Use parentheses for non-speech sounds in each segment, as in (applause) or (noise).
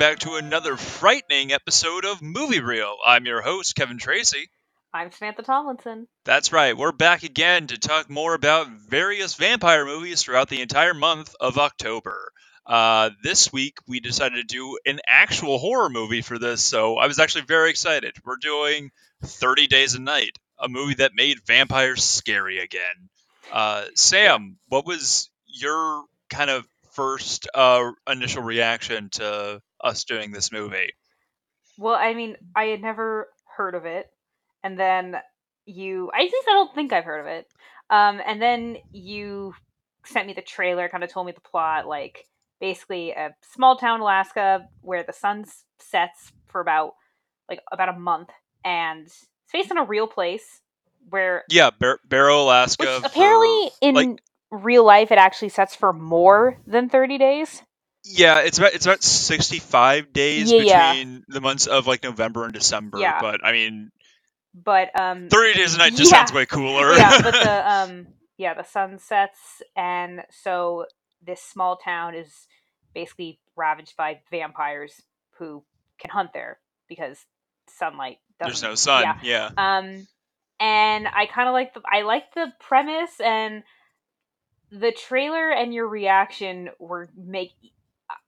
back to another frightening episode of Movie Reel. I'm your host, Kevin Tracy. I'm Samantha Tomlinson. That's right, we're back again to talk more about various vampire movies throughout the entire month of October. Uh, this week, we decided to do an actual horror movie for this, so I was actually very excited. We're doing 30 Days a Night, a movie that made vampires scary again. Uh, Sam, what was your kind of first uh, initial reaction to us doing this movie? Well, I mean, I had never heard of it, and then you, I think I don't think I've heard of it. Um, and then you sent me the trailer, kind of told me the plot, like basically a small town Alaska where the sun sets for about like about a month, and it's based on a real place where yeah, Bar- Barrow, Alaska. Apparently, in like, real life, it actually sets for more than thirty days. Yeah, it's about it's about sixty five days yeah, between yeah. the months of like November and December. Yeah. But I mean, but um, thirty days a night just yeah. sounds way cooler. yeah, but the (laughs) um, yeah, the sun sets, and so this small town is basically ravaged by vampires who can hunt there because sunlight. There's no sun. Yeah. yeah. Um, and I kind of like the I like the premise and the trailer and your reaction were make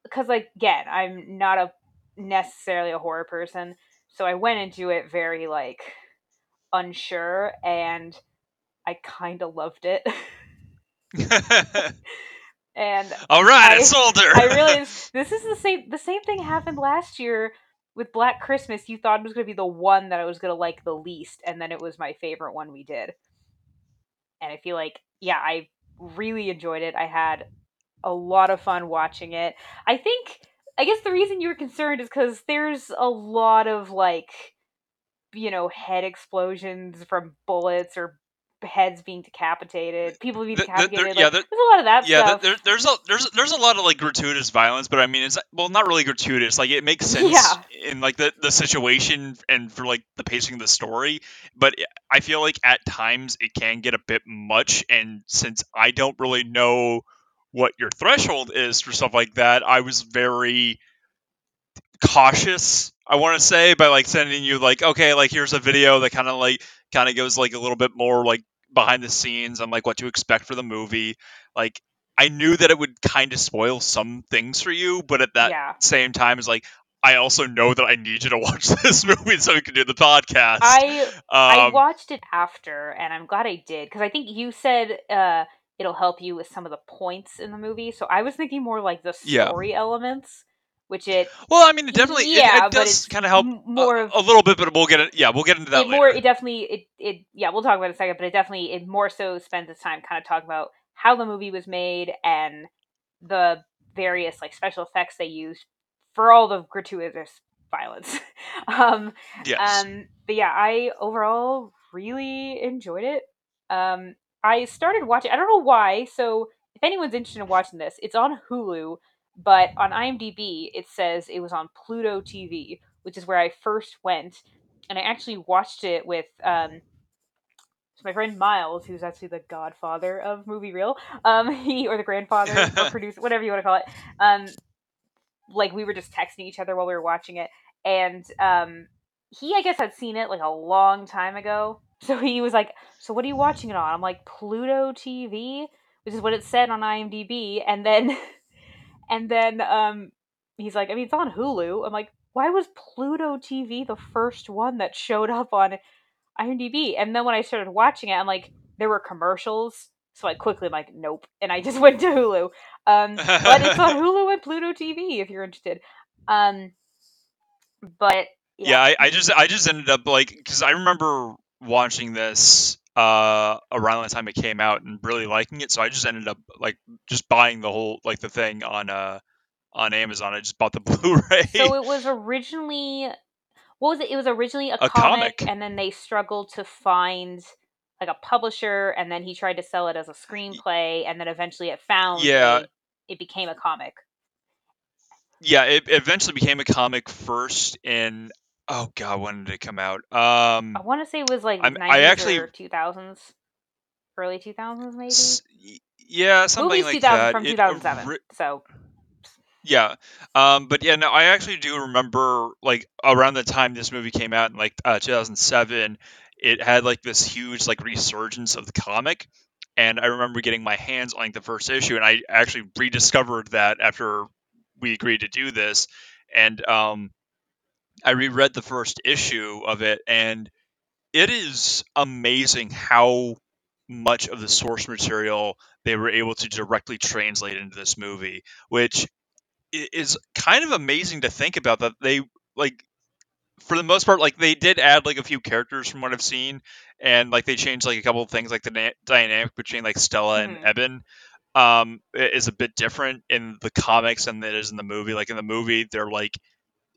because like again I'm not a necessarily a horror person, so I went into it very like unsure and I kind of loved it. (laughs) and all right, I, it's older. I realized (laughs) this is the same. The same thing happened last year with Black Christmas, you thought it was going to be the one that I was going to like the least, and then it was my favorite one we did. And I feel like, yeah, I really enjoyed it. I had a lot of fun watching it. I think, I guess the reason you were concerned is because there's a lot of like, you know, head explosions from bullets or heads being decapitated, people being decapitated. There, there, yeah, there, there's a lot of that yeah, stuff. Yeah, there's a there's there's a lot of like gratuitous violence, but I mean, it's well, not really gratuitous. Like it makes sense yeah. in like the the situation and for like the pacing of the story. But I feel like at times it can get a bit much, and since I don't really know what your threshold is for stuff like that, I was very cautious I want to say by like sending you like okay like here's a video that kind of like kind of goes like a little bit more like behind the scenes on like what to expect for the movie. Like I knew that it would kind of spoil some things for you, but at that yeah. same time, it's like I also know that I need you to (laughs) watch this movie so we can do the podcast. I um, I watched it after, and I'm glad I did because I think you said uh, it'll help you with some of the points in the movie. So I was thinking more like the story yeah. elements which it well i mean it definitely yeah, it, it does kind of help more a, of, a little bit but we'll get it yeah we'll get into that it more it definitely it, it yeah we'll talk about it in a second but it definitely it more so spends its time kind of talking about how the movie was made and the various like special effects they used for all the gratuitous violence (laughs) um yes. um but yeah i overall really enjoyed it um i started watching i don't know why so if anyone's interested in watching this it's on hulu but on IMDb, it says it was on Pluto TV, which is where I first went. And I actually watched it with um, my friend Miles, who's actually the godfather of Movie Reel, um, (laughs) he or the grandfather or (laughs) producer, whatever you want to call it. Um, like we were just texting each other while we were watching it, and um, he, I guess, had seen it like a long time ago. So he was like, "So what are you watching it on?" I'm like, "Pluto TV," which is what it said on IMDb, and then (laughs) And then um, he's like, I mean, it's on Hulu. I'm like, why was Pluto TV the first one that showed up on IMDb? And then when I started watching it, I'm like, there were commercials. So I quickly am like, nope. And I (laughs) just went to Hulu. Um, but it's on (laughs) Hulu and Pluto TV if you're interested. Um, but yeah, yeah I, I just I just ended up like because I remember watching this uh around the time it came out and really liking it. So i just ended up like just buying the whole like the thing on uh on amazon. I just bought the (laughs) blu-ray. So it was originally what was it? It was originally a, a comic, comic, and then they struggled to find like a publisher and then he tried to sell it as a screenplay and then eventually it found yeah. it, it became a comic. Yeah it eventually became a comic first in Oh god, when did it come out? Um, I want to say it was like I'm, 90s I actually or 2000s, early 2000s maybe. S- yeah, something Movies like 2000 that. from 2007. It, so Yeah, um, but yeah, no, I actually do remember like around the time this movie came out in like uh, 2007, it had like this huge like resurgence of the comic, and I remember getting my hands on like the first issue, and I actually rediscovered that after we agreed to do this, and um, I reread the first issue of it, and it is amazing how much of the source material they were able to directly translate into this movie, which is kind of amazing to think about that they like for the most part like they did add like a few characters from what I've seen and like they changed like a couple of things like the na- dynamic between like Stella Mhm. and Eben um is a bit different in the comics than it is in the movie like in the movie they're like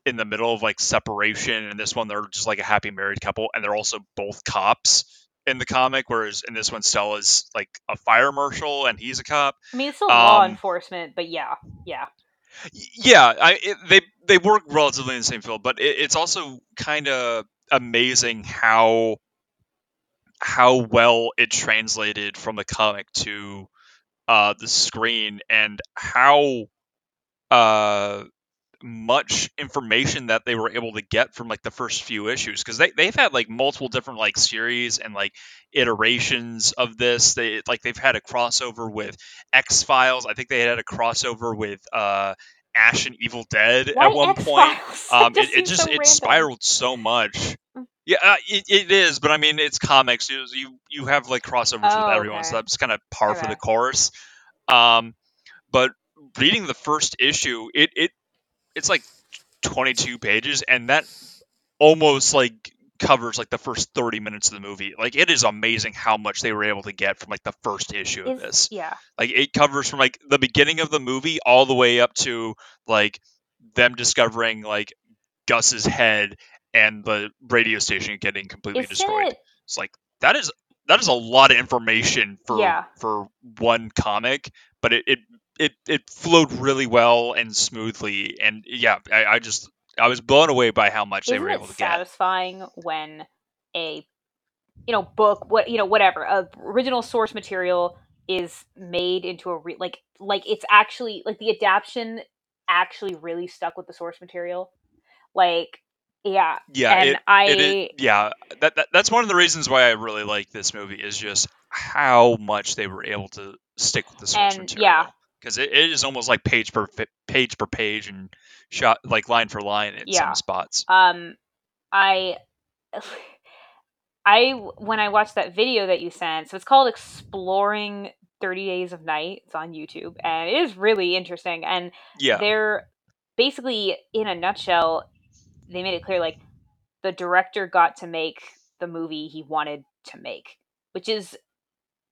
in the middle of like separation and this one they're just like a happy married couple and they're also both cops in the comic whereas in this one Stella's like a fire marshal and he's a cop I mean, it's still law Um, enforcement, but yeah, yeah. yeah I, it, they they work relatively in the same field but it, it's also kind of amazing how how well it translated from the comic to uh the screen and how uh much information that they were able to get from like the first few issues because they, they've had like multiple different like series and like iterations of this. They like they've had a crossover with x files i think they had a crossover with uh ash and evil dead Why at one X point (laughs) um it, it just so it random. spiraled so much. Mm. yeah uh, it, it is but i mean it's comics. You you, you have like crossovers Oh, with everyone okay. so that's kind of par for the course. Um but reading the first issue it it it's like 22 pages and that almost like covers like the first 30 minutes of the movie like it is amazing how much they were able to get from like the first issue of Is- this yeah. like it covers from like the beginning of the movie all the way up to like them discovering like gus's head and the radio station getting completely Isn't destroyed it? it's like that is that is a lot of information for Yeah. for one comic but it it it, it flowed really well and smoothly and yeah I, I just i was blown away by how much they Isn't were it able to get satisfying when a you know book what you know whatever a original source material is made into a re- like like it's actually like the adaptation actually really stuck with the source material like yeah yeah and it, i it, it yeah that, that that's one of the reasons why i really like this movie is just how much they were able to stick with the source And, material yeah. Because it, it is almost like page per page per page and shot like line for line in Yeah. some spots um i (laughs) i when i watched that video that you sent so it's called exploring 30 days of night it's on youtube and it is really interesting and yeah they're basically in a nutshell they made it clear like the director got to make the movie he wanted to make which is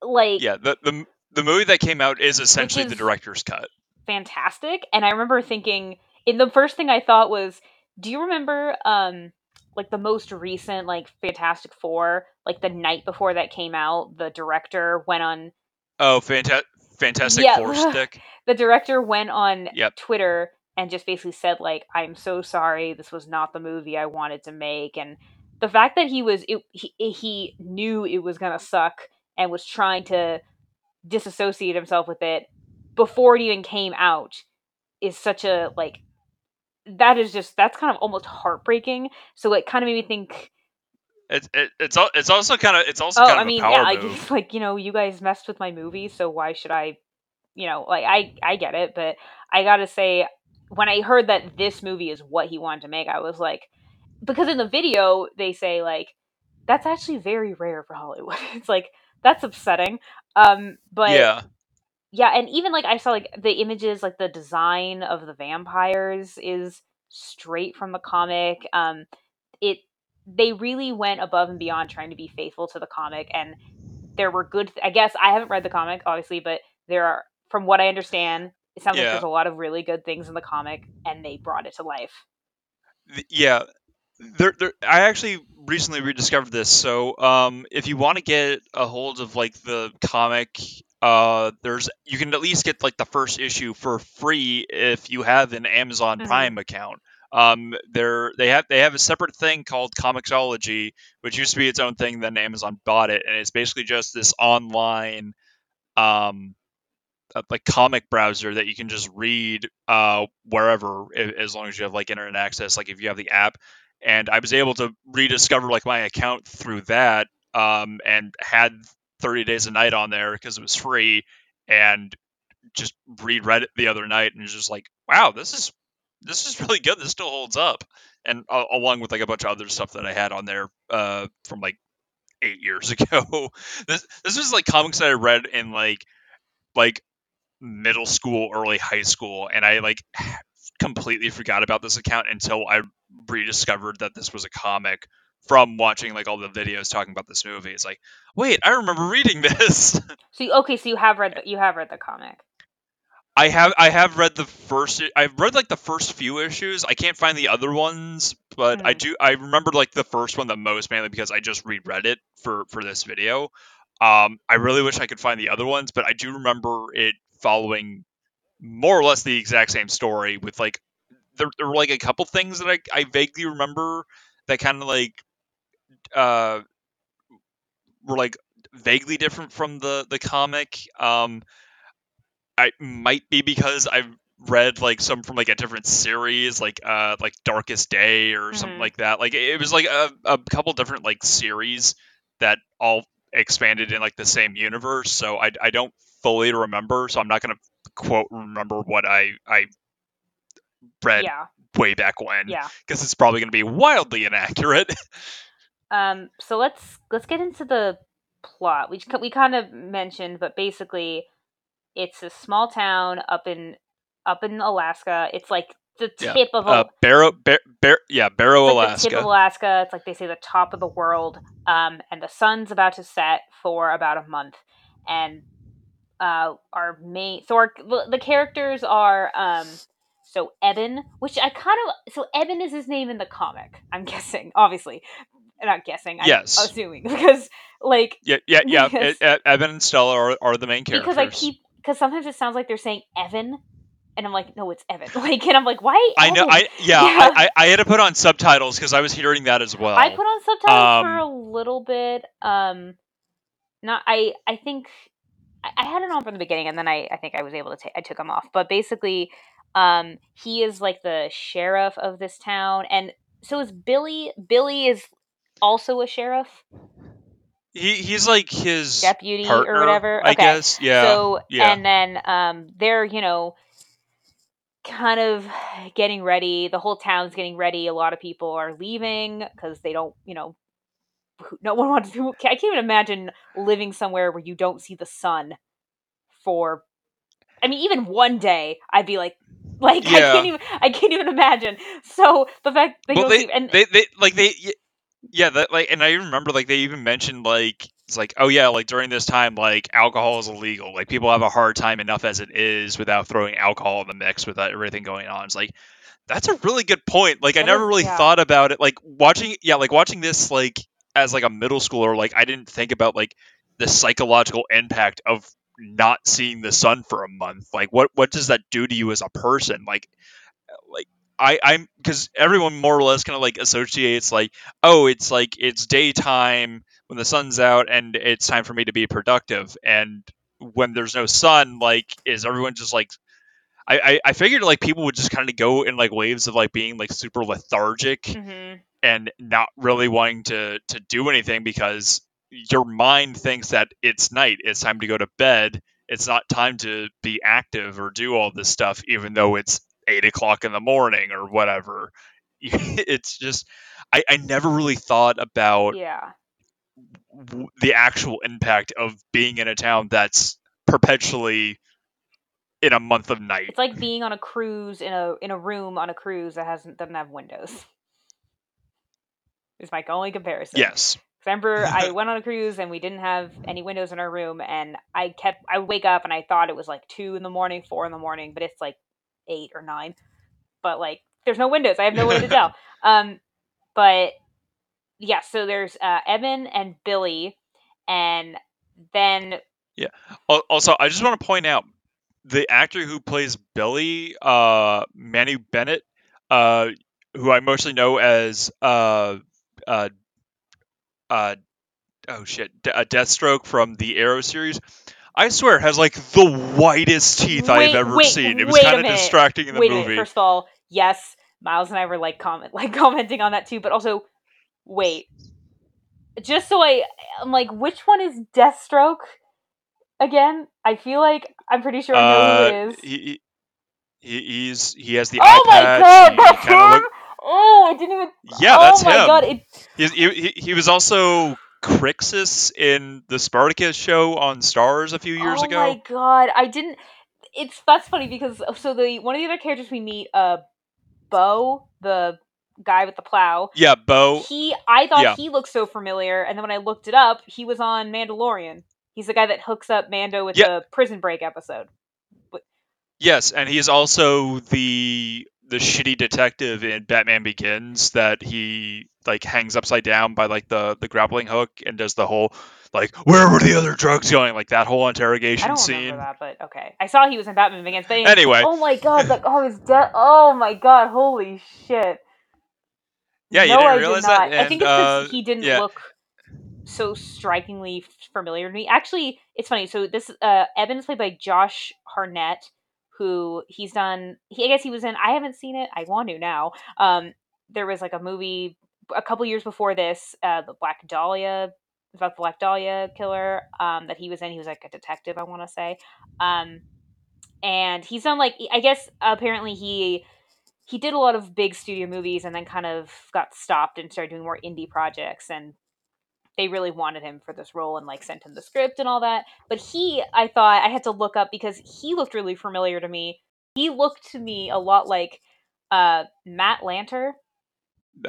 like yeah the, the the movie that came out is essentially the director's cut fantastic and i remember thinking in the first thing i thought was do you remember um like the most recent like fantastic four like the night before that came out the director went on oh fanta- fantastic Yeah. four stick (laughs) the director went on Yep. twitter and just basically said like i'm so sorry this was not the movie i wanted to make and the fact that he was it, he, he knew it was gonna suck and was trying to disassociate himself with it before it even came out is such a like that is just that's kind of almost heartbreaking so it kind of made me think It, it, it's it's also kind of it's also oh kind i of mean a power yeah like, move. it's (laughs) like you know you guys messed with my movie so why should i you know like i i get it but i gotta say when i heard that this movie is what he wanted to make i was like because in the video they say like that's actually very rare for hollywood (laughs) it's like that's upsetting um but yeah, yeah and even like i saw like the images like the design of the vampires is straight from the comic um it they really went above and beyond trying to be faithful to the comic and there were good i guess i haven't read the comic obviously but there are from what i understand it sounds like there's a lot of really good things in the comic and they brought it to life yeah. There, there, I actually recently rediscovered this. So, um, if you want to get a hold of like the comic, uh, there's you can at least get like the first issue for free if you have an Amazon Mhm. Prime account. Um, they're they have they have a separate thing called Comixology, which used to be its own thing. Then Amazon bought it, and it's basically just this online, um, like comic browser that you can just read uh, wherever as long as you have like internet access like if you have the app and i was able to rediscover like my account through that um, and had 30 days a night on there because it was free and just reread it the other night and was just like wow this is this is really good. This still holds up. And uh, along with like a bunch of other stuff that i had on there uh, from like eight years (laughs) ago. This this was like comics that i read in like like middle school, early high school, and I like completely forgot about this account until I rediscovered that this was a comic from watching like all the videos talking about this movie. It's like, wait, I remember reading this. (laughs) So you, okay, so you have read the, you have read the comic. I have I have read the first I've read like the first few issues. I can't find the other ones, but mm. I hmm. do I remember like the first one the most mainly because I just reread it for for this video. Um, I really wish I could find the other ones, but I do remember it following more or less the exact same story with like there, there were like a couple things that I, I vaguely remember that kind of like uh were like vaguely different from the the comic. Um, I might be because I've read like some from like a different series, like uh like Darkest Day or mm-hmm. something like that. Like it was like a, a couple different like series that all expanded in like the same universe. So I, I don't fully remember. So I'm not gonna quote remember what I I read yeah. way back when. Yeah. Because it's probably gonna be wildly inaccurate. (laughs) um. So let's let's get into the plot. We we kind of mentioned, but basically, it's a small town up in up in Alaska. It's like the tip yeah. of a, uh, Barrow, Bar, Bar, yeah, Barrow, like Alaska. The tip of Alaska. It's like they say the top of the world. Um, and the sun's about to set for about a month, and uh, our main so our the characters are um so Eben, which I kind of so Eben is his name in the comic. I'm (laughs) guessing, obviously, not guessing. I'm yes, assuming (laughs) because like yeah, yeah, yeah. Because, it, Eben and Stella are, are the main characters. Because I keep because sometimes it sounds like they're saying Evan and I'm like, no, it's Evan. (laughs) Like, and I'm like, why? I know. I yeah. yeah. I, I, had to put on subtitles because I was hearing that as well. I put on subtitles um, for a little bit. Um, not. I. I think I, I had it on from the beginning, and then I. I think I was able to take. I took them off. But basically, um, he is like the sheriff of this town, and so is Billy. Billy is also a sheriff. He he's like his deputy partner, or whatever. Okay. I guess. Yeah. So yeah. and then um, they're you know kind of getting ready. The whole town's getting ready. A lot of people are leaving because they don't, you know, no one (laughs) wants to. I can't even imagine living somewhere where you don't see the sun for. I mean, even one day, I'd be like, (laughs) like yeah. I can't even. I can't even imagine. So the fact they well, they, and they, they like they yeah that like and I remember like they even mentioned like it's like oh yeah like during this time like alcohol is illegal like people have a hard time enough as it is without throwing alcohol in the mix with everything going on it's like that's a really good point like that i never is, really yeah. thought about it like watching yeah like watching this like as like a middle schooler like i didn't think about like the psychological impact of not seeing the sun for a month like what what does that do to you as a person like like I, I'm because everyone more or less kind of like associates like, oh, it's like it's daytime when the sun's out and it's time for me to be productive. And when there's no sun, like, is everyone just like, I, I, I figured like people would just kind of go in like waves of like being like super lethargic mm-hmm. and not really wanting to to do anything because your mind thinks that it's night, it's time to go to bed. It's not time to be active or do all this stuff, even though it's eight o'clock in the morning or whatever. (laughs) it's just I, I never really thought about yeah the actual impact of being in a town that's perpetually in a month of night. It's like being on a cruise in a in a room on a cruise that hasn't doesn't have windows. (laughs) Is my only comparison. Yes. Remember, (laughs) I went on a cruise and we didn't have any windows in our room, and I kept I wake up and I thought it was like two in the morning, four in the morning, but it's like eight or nine. But like, there's no windows. I have no way to tell. (laughs) Um, but yeah, so there's uh, Evan and Billy, and then yeah. Also, I just want to point out the actor who plays Billy, uh, Manu Bennett, uh, who I mostly know as uh, uh, uh, oh shit, a uh, Deathstroke from the Arrow series. I swear, has like the whitest teeth Wait, I've ever wait, seen. It was kind of distracting in the Wait movie. First of all, yes, Miles and I were like comment like (laughs) commenting on that too, but also, wait, just so I, I'm like, which one is Deathstroke? Again, I feel like I'm pretty sure I know uh, who it is. He, he, he's he has the oh eye my patch, god, that's him! look- oh, I didn't even. yeah, oh that's my him. god, it, he, he he was also Crixus in the Spartacus show on Starz a few years oh ago. Oh my god, I didn't. It's that's funny because so the one of the other characters we meet, uh, Bo, the guy with the plow. Yeah, Bo. He, I thought yeah. he looked so familiar, and then when I looked it up, he was on Mandalorian. He's the guy that hooks up Mando with Yeah. the prison break episode. Yes, and he's also the the shitty detective in Batman Begins that he like hangs upside down by like the the grappling hook and does the whole like where were the other drugs going like that whole interrogation I don't scene. remember that, but okay. I saw he was in Batman Begins. But Anyway, oh my god, like oh his death. Oh my god, holy shit. Yeah, you no, didn't I realize did not. that? I think it's because uh, he didn't yeah. look so strikingly familiar to me. Actually, it's funny. So this uh Evan is played by Josh Hartnett, who he's done. He I guess he was in. I haven't seen it. I want to now. Um, there was like a movie a couple years before this, uh, the Black Dahlia about the Black Dahlia killer. Um, that he was in. He was like a detective. I want to say. Um, and he's done like I guess apparently he he did a lot of big studio movies and then kind of got stopped and started doing more indie projects and they really wanted him for this role and like sent him the script and all that. But he i thought i had to look up because he looked really familiar to me. He looked to me a lot like uh matt lanter.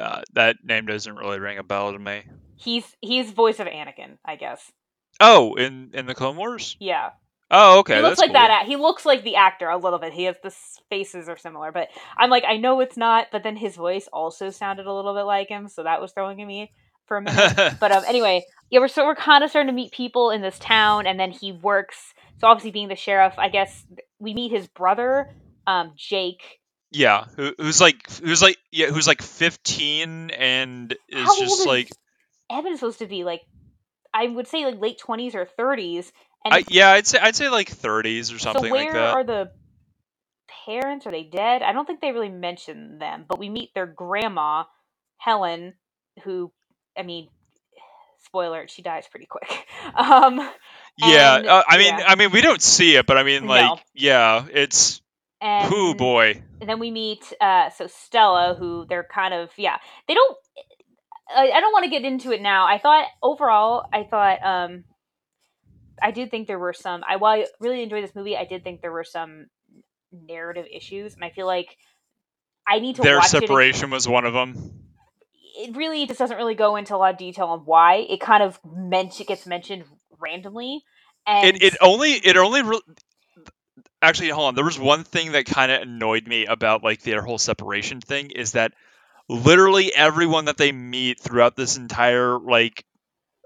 Uh, that name doesn't really ring a bell to me. he's he's voice of anakin i guess. Oh, in in the Clone Wars. yeah. Oh, okay, he looks that's like cool. that he looks like the actor a little bit. He has the faces are similar but i'm like i know it's not but then his voice also sounded a little bit like him so that was throwing at me for a minute (laughs) but um anyway yeah we're so we're kind of starting to meet people in this town and then he works so obviously being the sheriff i guess we meet his brother um jake. Yeah, who, who's like who's like yeah, who's like 15 and is How old just is like evan's supposed to be? Like i would say like late 20s or 30s and I, yeah, I'd say I'd say like 30s or something so where like that. are the parents? Are they dead? I don't think they really mention them but we meet their grandma helen who i mean spoiler she dies pretty quick (laughs) um yeah, and- uh, I mean, yeah. I mean, we don't see it, but I mean, No. like, yeah, it's and who boy. and then we meet uh so stella who they're kind of yeah they don't i, I don't want to get into it now i thought overall i thought um i did think there were some i while I really enjoyed this movie i did think there were some narrative issues and i feel like i need to Their watch it ag- separation was one of them. It really just doesn't really go into a lot of detail on why it kind of mention it gets mentioned randomly and It it only it only re- actually hold on. There was one thing that kind of annoyed me about like their whole separation thing is that literally everyone that they meet throughout this entire like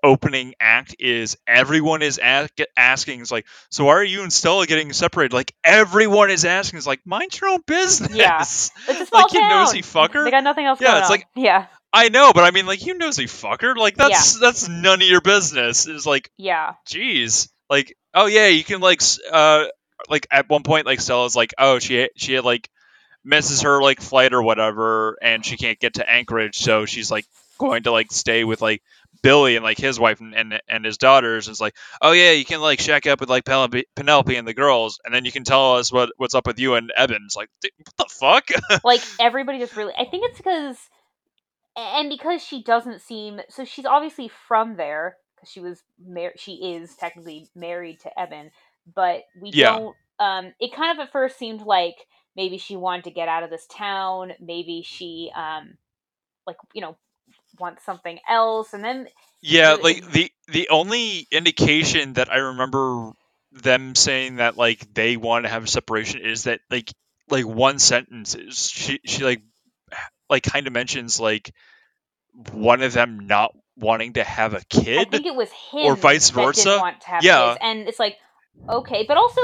opening act is everyone is ask, asking is like so why are you and Stella getting separated like everyone is asking is like mind your own business Yeah. it's a (laughs) small like you town. nosy fucker they got nothing else Yeah, it's on like- yeah I know but I mean like you nosy fucker. Like that's that's none of your business. Is like yeah. jeez. Like oh yeah you can like uh like at one point like stella's like oh she she had like misses her like flight or whatever and she can't get to anchorage so she's like going to like stay with like billy and like his wife and and, and his daughters. It's like oh yeah you can like shack up with like penelope, penelope and the girls and then you can tell us what what's up with you and evans like "D- what the fuck? (laughs) Like everybody just really i think it's because and because she doesn't seem so she's obviously from there because she was mar- she is technically married to evan but we Yeah. don't um it kind of at first seemed like maybe she wanted to get out of this town maybe she um like you know wants something else and then Yeah, like the the only indication that I remember them saying that like they want to have a separation is that like like one sentence is she she like like kind of mentions like one of them not wanting to have a kid. I think it was him or vice versa. want to have Yeah. kids, and it's like okay, but also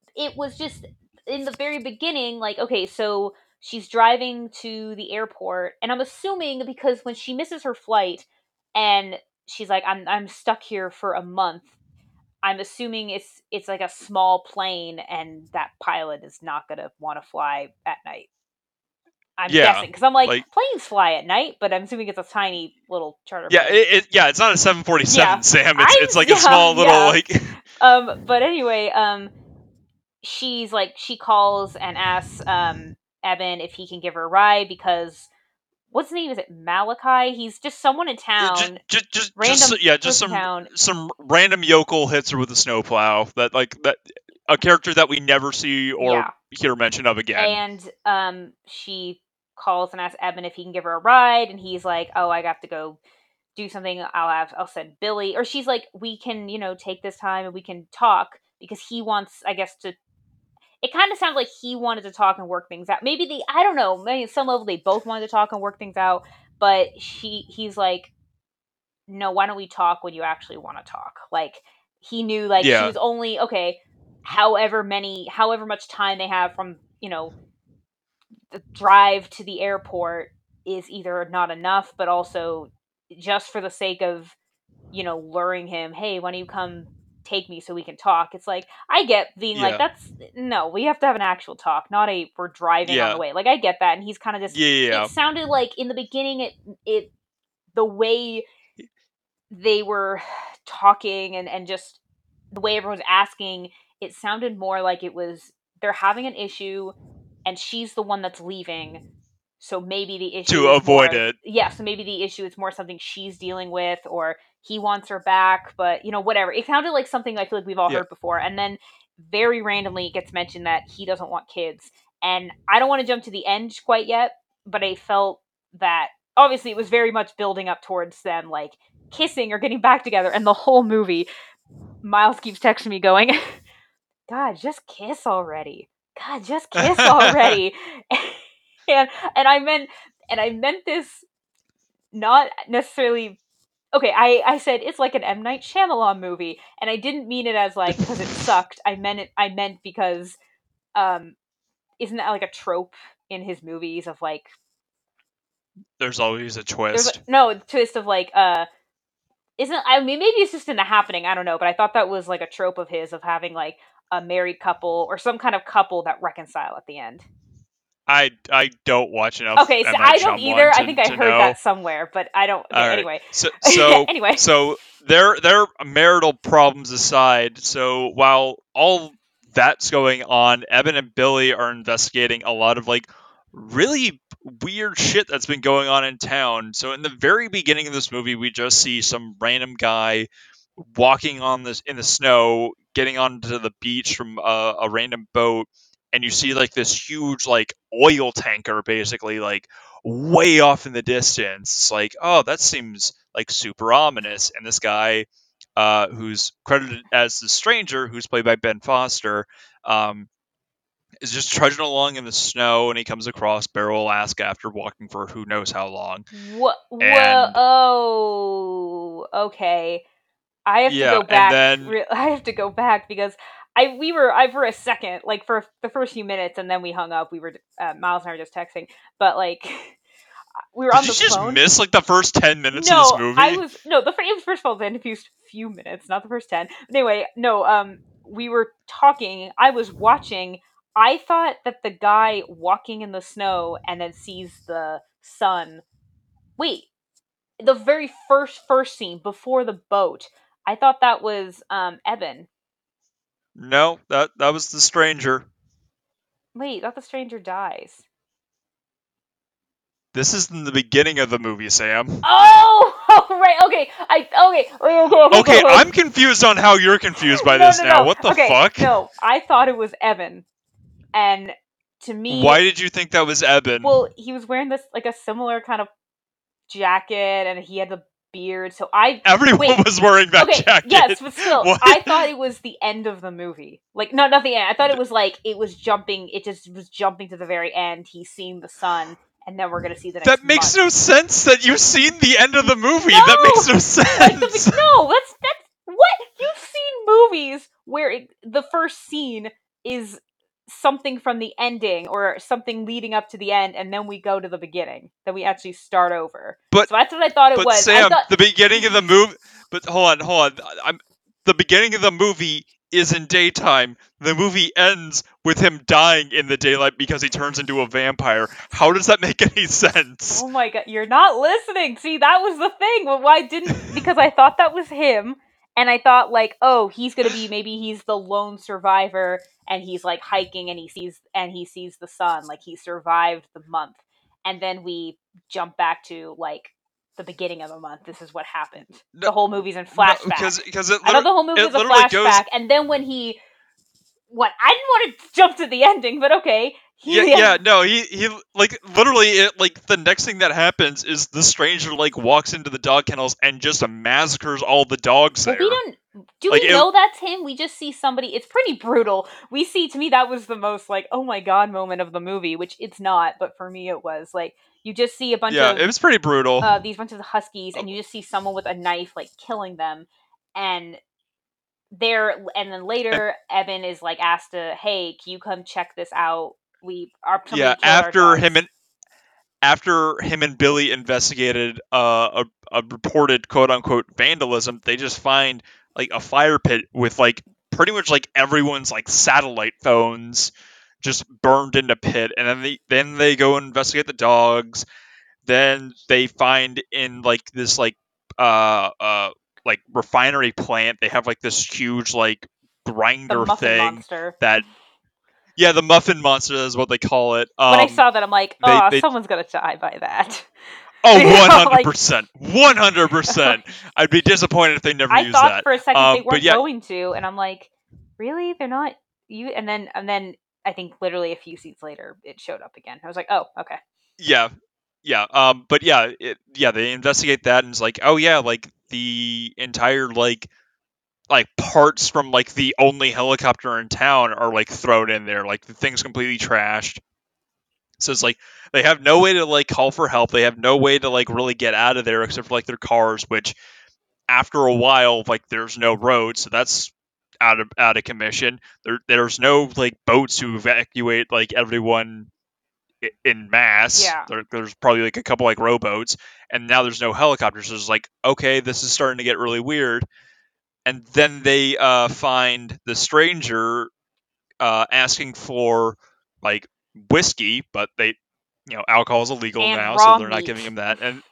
(sighs) it was just in the very beginning, like okay, so she's driving to the airport, and I'm assuming because when she misses her flight, and she's like, I'm I'm stuck here for a month. I'm assuming it's it's like a small plane, and that pilot is not gonna want to fly at night. I'm Yeah, guessing because I'm like, like- planes fly at night, but I'm assuming it's a tiny little charter. Yeah, it, it, yeah, it's not a 747, Yeah. Sam. It's, it's like yeah, a small little yeah. like. (laughs) um but anyway um she's like she calls and asks um evan if he can give her a ride because what's his name is it malachi he's just someone in town just, just, random just, yeah, just some town. some random yokel hits her with a snowplow. That like that a character that we never see or Yeah. hear mention of again. and um she calls and asks evan if he can give her a ride and he's like oh i got to go do something. I'll have i'll send billy. Or she's like we can you know take this time and we can talk because he wants i guess to it kind of sounds like he wanted to talk and work things out. Maybe the i don't know maybe at some level they both wanted to talk and work things out but she he's like no why don't we talk when you actually want to talk? Like he knew like Yeah. she was only okay however many however much time they have from you know the drive to the airport is either not enough but also just for the sake of you know luring him hey why don't you come take me so we can talk it's like i get being Yeah. like that's no we have to have an actual talk not a we're driving on the way like i get that and he's kind of just yeah, yeah, yeah. it sounded like in the beginning it it the way they were talking and and just the way everyone was asking it sounded more like it was they're having an issue and she's the one that's leaving so maybe the issue To is avoid more- it. yeah so maybe the issue is more something she's dealing with or he wants her back but you know whatever it sounded like something i feel like we've all Yeah. heard before and then very randomly it gets mentioned that he doesn't want kids and i don't want to jump to the end quite yet but i felt that obviously it was very much building up towards them like kissing or getting back together and the whole movie miles keeps texting me going (laughs) god just kiss already god just kiss already. (laughs) And and i meant and i meant this not necessarily okay i i said it's like an m. Night Shyamalan movie and i didn't mean it as like because it (laughs) sucked. I meant it i meant because um isn't that like a trope in his movies of like There's always a twist. a, no a twist of like uh isn't i mean maybe it's just in the happening i don't know but i thought that was like a trope of his of having like a married couple or some kind of couple that reconcile at the end I I don't watch enough. okay so i don't either i think i heard know. that somewhere but i don't okay, right. anyway So (laughs) so anyway so their their marital problems aside, so while all that's going on, Evan and Billy are investigating a lot of like really weird shit that's been going on in town. So in the very beginning of this movie, we just see some random guy walking on this in the snow, getting onto the beach from a, a random boat, and you see like this huge like oil tanker basically like way off in the distance. It's like, oh, that seems like super ominous. And this guy, uh, who's credited as the stranger, who's played by Ben Foster, um, is just trudging along in the snow, and he comes across Barrow Alaska after walking for who knows how long. What? And- oh, okay. I have Yeah, to go back. then- re- (laughs) I have to go back because I we were I for a second like for the first few minutes and then we hung up. We were uh, Miles and I were just texting, but like (laughs) we were Did on you the just phone. miss like the first ten minutes no, of this movie? I was no the fir- it was first of all the few few minutes, not the first ten. But anyway, no. Um, we were talking. I was watching. I thought that the guy walking in the snow and then sees the sun. Wait, the very first first scene before the boat. I thought that was um Evan. No, that that was the stranger. Wait, not the stranger dies. This is in the beginning of the movie, Sam. Oh, (laughs) oh right. Okay. I okay. Okay. Okay. Okay, I'm confused on how you're confused by No, this no, now. no. What the okay, fuck? No, I thought it was Evan, and to me, Why did you think that was Eben? Well, he was wearing this like a similar kind of jacket, and he had the beard. So I (laughs) Everyone wait, was wearing that okay, jacket. yes, but still, What? I thought it was the end of the movie. Like, no, not the end. I thought it was like it was jumping. It just was jumping to the very end. He's seeing the sun, and then we're gonna see the next. That makes month. no sense that you've seen the end of the movie. That makes no (laughs) Like sense. be- no, that's that's what you've seen movies where it, the first scene is something from the ending or something leading up to the end, and then we go to the beginning. Then we actually start over. But- so that's what I thought it was. Sam, thought, the beginning of the movie. But hold on, hold on. I'm the beginning of the movie is in daytime. The movie ends with him dying in the daylight because he turns into a vampire. How does that make any sense? Oh my god, you're not listening. See, that was the thing. Well, why didn't because I thought that was him and I thought like, oh, he's going to be maybe he's the lone survivor and he's like hiking and he sees and he sees the sun, like he survived the month. And then we jump back to like the beginning of the month. This is what happened. No, the whole movie's in flashback. because because I thought the whole movie was a flashback, goes- and then when he, what I didn't want to jump to the ending, but okay. (laughs) He, yeah, yeah, no, he he like literally it like the next thing that happens is the stranger like walks into the dog kennels and just massacres all the dogs Well, there. we don't. Do Like, we it- know that's him? We just see somebody. It's pretty brutal. We see. To me, that was the most like, oh my god, moment of the movie. Which it's not, but for me, it was like you just see a bunch yeah, of it was pretty brutal. uh, these bunch of huskies, and you just see someone with a knife like killing them, and there. And then later, (laughs) Evan is like asked to, hey, can you come check this out? We are yeah, after him and after him and Billy investigated uh, a, a reported quote unquote vandalism, they just find like a fire pit with like pretty much like everyone's like satellite phones just burned into pit, and then they then they go and investigate the dogs. Then they find in like this like uh uh like refinery plant, they have like this huge like grinder thing monster. that yeah the muffin monster is what they call it. Um, when I saw that, I'm like, oh, they- someone's gonna die by that. Oh, (laughs) 100%. one hundred percent. I'd be disappointed if they never I use thought that. for a second Um, they weren't yeah- going to, and I'm like, really? They're not you? And then and then I think literally a few seats later, it showed up again. I was like, oh, okay. Yeah, yeah. Um, but yeah, it, yeah. They investigate that and it's like, oh yeah, like the entire like like parts from like the only helicopter in town are like thrown in there. Like the thing's completely trashed. So it's like they have no way to like call for help. They have no way to like really get out of there except for like their cars, which after a while, like there's no road, so that's out of out of commission. There there's no like boats to evacuate like everyone in mass. Yeah. There, there's probably like a couple like rowboats, and now there's no helicopters. So it's like okay, this is starting to get really weird. And then they uh, find the stranger uh, asking for like whiskey, but they, you know, alcohol is illegal And now, so they're not giving him that. And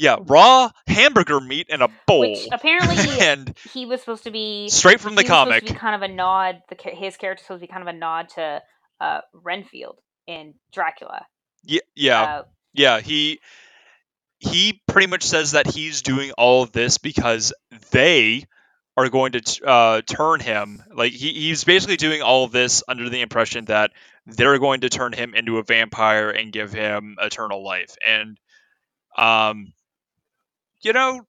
yeah, raw hamburger meat in a bowl, Which apparently (laughs) and he was supposed to be straight from the he was comic. to be kind of a nod. The his character supposed to be kind of a nod to uh, Renfield in Dracula. Yeah, yeah, Uh, yeah. He he pretty much says that he's doing all of this because they are going to uh, turn him. Like he, he's basically doing all of this under the impression that they're going to turn him into a vampire and give him eternal life. And um, you know,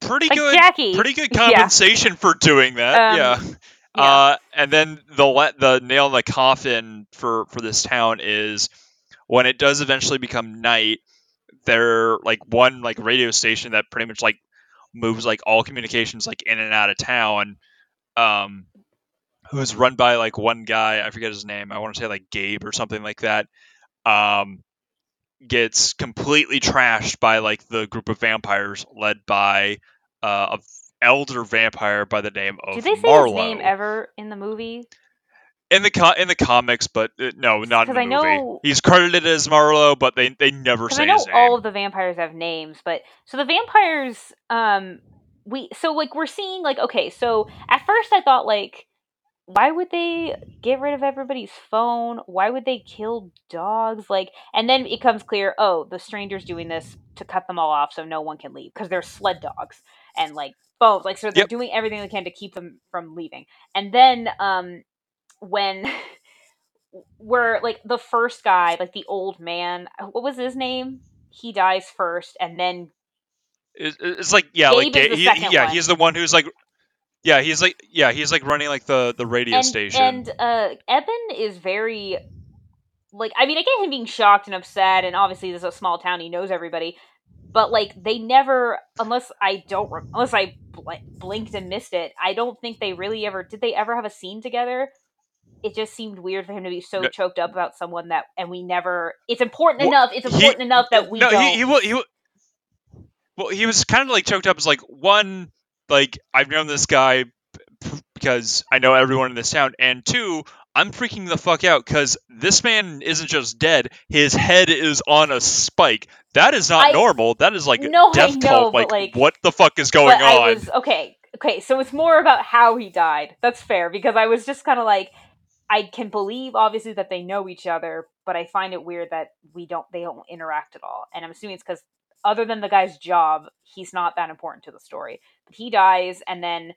pretty like good, Jackie. pretty good Yeah. compensation for doing that. Um, yeah. (laughs) yeah. Uh, and then the le- the nail in the coffin for for this town is when it does eventually become night. They're like one like radio station that pretty much like moves like all communications like in and out of town. Um, who's run by like one guy I forget his name. I want to say like Gabe or something like that. Um, gets completely trashed by like the group of vampires led by uh, a elder vampire by the name of Did they say Marlow his name ever in the movie? In the co- in the comics, but uh, no, not in the I movie. know- He's credited as Marlow, but they they never say I know his name. all of the vampires have names, but so the vampires, um, we so like we're seeing like okay, so at first I thought like, why would they get rid of everybody's phone? Why would they kill dogs? Like, and then it comes clear, oh, the stranger's doing this to cut them all off so no one can leave because they're sled dogs and like phones, like so they're Yep. doing everything they can to keep them from leaving. And then um, when (laughs) we're like the first guy, like the old man, what was his name? He dies first, and then It- it's like yeah, like Gabe the he, yeah, one. he's the one who's like yeah, he's like yeah, he's like running like the the radio and, station. And uh Eben is very like I mean I get him being shocked and upset and obviously this is a small town he knows everybody but like they never unless I don't unless I bl- blinked and missed it I don't think they really ever did they ever have a scene together it just seemed weird for him to be so No. choked up about someone that and we never it's important Well, enough it's he- important enough that we no, don't he he, he well, he was kind of like choked up as like one like I've known this guy because I know everyone in this town, and two, I'm freaking the fuck out because this man isn't just dead; his head is on a spike. That is not I- normal. That is like No, death know, cult. Like, like- what the fuck is going on? was okay. Okay, so it's more about how he died. That's fair because I was just kind of like, I can believe obviously that they know each other, but I find it weird that we don't they don't interact at all. And I'm assuming it's because other than the guy's job, he's not that important to the story. But he dies, and then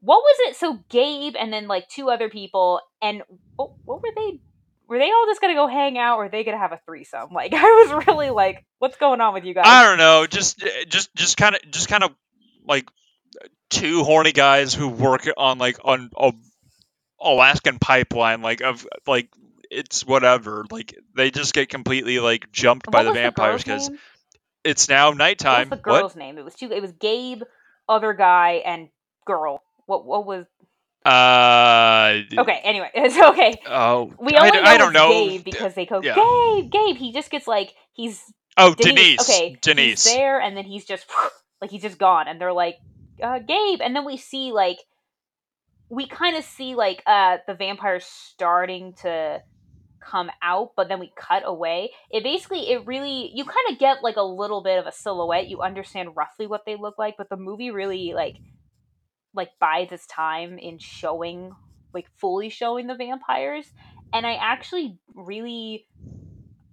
what was it? So Gabe and then like two other people, and what, what were they? Were they all just gonna go hang out, or they gonna have a threesome? (laughs) Like I was really like, what's going on with you guys? I don't know. Just, eh, just, just kind of, just kind of like two horny guys who work on like on a Alaskan pipeline. Like of like it's whatever. Like they just get completely like jumped by the vampires because it's now nighttime. What's the What? girl's name? It was two. It was Gabe, other guy, and girl. What? What was? Uh. Okay. Anyway, (laughs) it's okay. Oh. We I, only d- know I don't know. Gabe because they go yeah. Gabe, Gabe. He just gets like he's oh, Denise. Denise. Okay, Denise. There, and then he's just (laughs) like he's just gone, and they're like uh, Gabe, and then we see like we kind of see like uh the vampires starting to come out but then we cut away. It basically it really you kind of get like a little bit of a silhouette. You understand roughly what they look like but the movie really like like bides its time in showing like fully showing the vampires and i actually really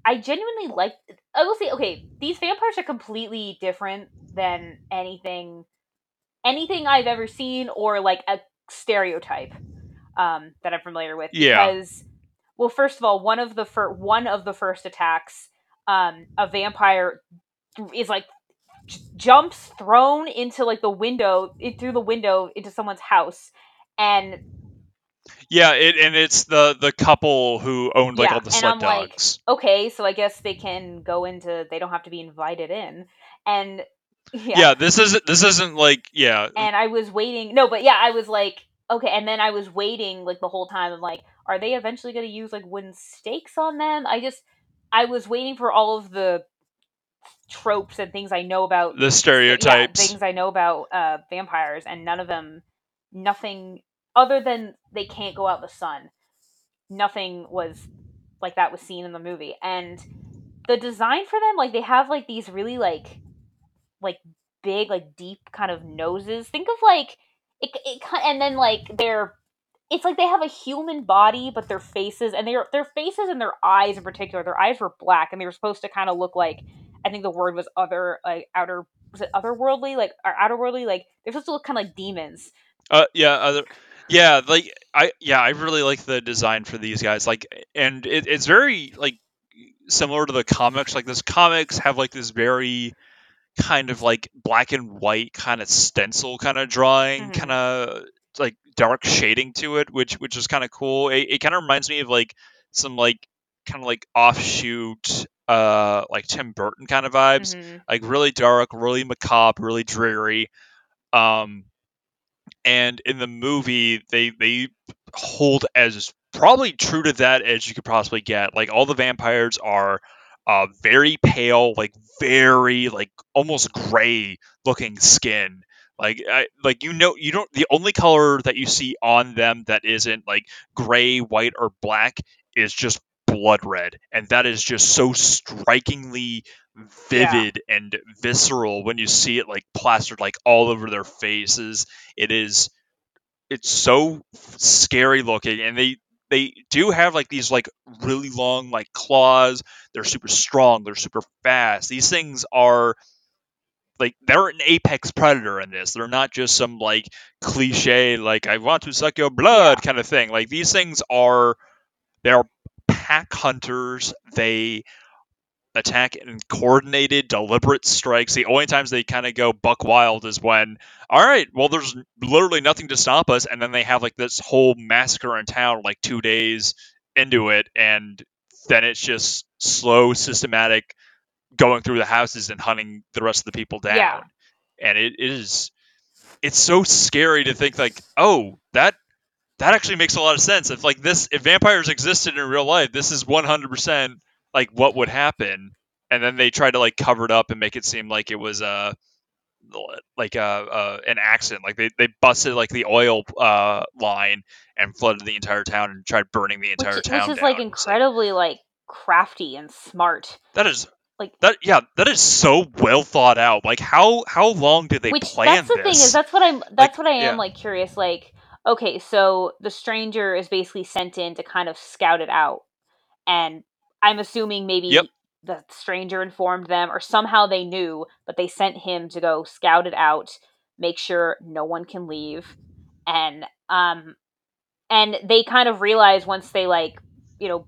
i genuinely like i will say okay these vampires are completely different than anything anything i've ever seen or like a stereotype um that i'm familiar with Yeah. because well first of all one of the fir- one of the first attacks um a vampire is like j- jumps thrown into like the window in, through the window into someone's house and Yeah, it, and it's the the couple who owned like Yeah, all the sled I'm like- dogs. okay so i guess they can go into they don't have to be invited in and (laughs) yeah, yeah. this isn't this isn't like yeah. and i was waiting no but yeah i was like okay and then i was waiting like the whole time i'm like are they eventually going to use like wooden stakes on them i just i was waiting for all of the tropes and things i know about the yeah, stereotypes. things I know about uh, vampires, and none of them, nothing other than they can't go out in the sun. Nothing was like that was seen in the movie, and the design for them, like they have like these really like, like big, like deep kind of noses. Think of like it, it, and then like their. It's like they have a human body, but their faces and their their faces and their eyes in particular. Their eyes were black, and they were supposed to kind of look like I think the word was other like outer was it otherworldly like or outerworldly like they're supposed to look kind of like demons. Uh, yeah, other, yeah, like I, yeah, I really like the design for these guys. Like, and it, it's very like similar to the comics. Like, this comics have like this very kind of like black and white kind of stencil kind of drawing, Mhm. kind of like dark shading to it, which which is kind of cool. It, it kind of reminds me of like some like kind of like offshoot, uh, like Tim Burton kind of vibes Mhm. like really dark, really macabre, really dreary. Um, and in the movie, they they hold as probably true to that as you could possibly get. Like all the vampires are uh, very pale, like very like almost gray looking skin. Like I, like you know you don't the only color that you see on them that isn't like gray, white, or black is just blood red, and that is just so strikingly vivid and visceral when you see it like plastered like all over their faces. It is it's so scary looking and they they do have like these like really long like claws. They're super strong, they're super fast. These things are like they're an apex predator in this. They're not just some like cliche like I want to suck your blood kind of thing. Like these things are they're pack hunters. They attack in coordinated, deliberate strikes. The only times they kind of go buck wild is when, all right, well, there's literally nothing to stop us, and then they have like this whole massacre in town like two days into it, and then it's just slow, systematic going through the houses and hunting the rest of the people down. Yeah. And it is, it's so scary to think like, oh, that that actually makes a lot of sense. If like this, if vampires existed in real life, this is 100% like what would happen. And then they try to like cover it up and make it seem like it was uh like a uh, uh, an accident. Like they, they busted like the oil uh, line and flooded the entire town and tried burning the entire which, town. which is down. like incredibly like crafty and smart. That is like that. Yeah, that is so well thought out. Like how how long did they which plan that's the this? thing is that's what I'm that's Like, what I am yeah. like curious like okay so the stranger is basically sent in to kind of scout it out and I'm assuming maybe Yep. the stranger informed them or somehow they knew but they sent him to go scout it out make sure no one can leave and um and they kind of realize once they like you know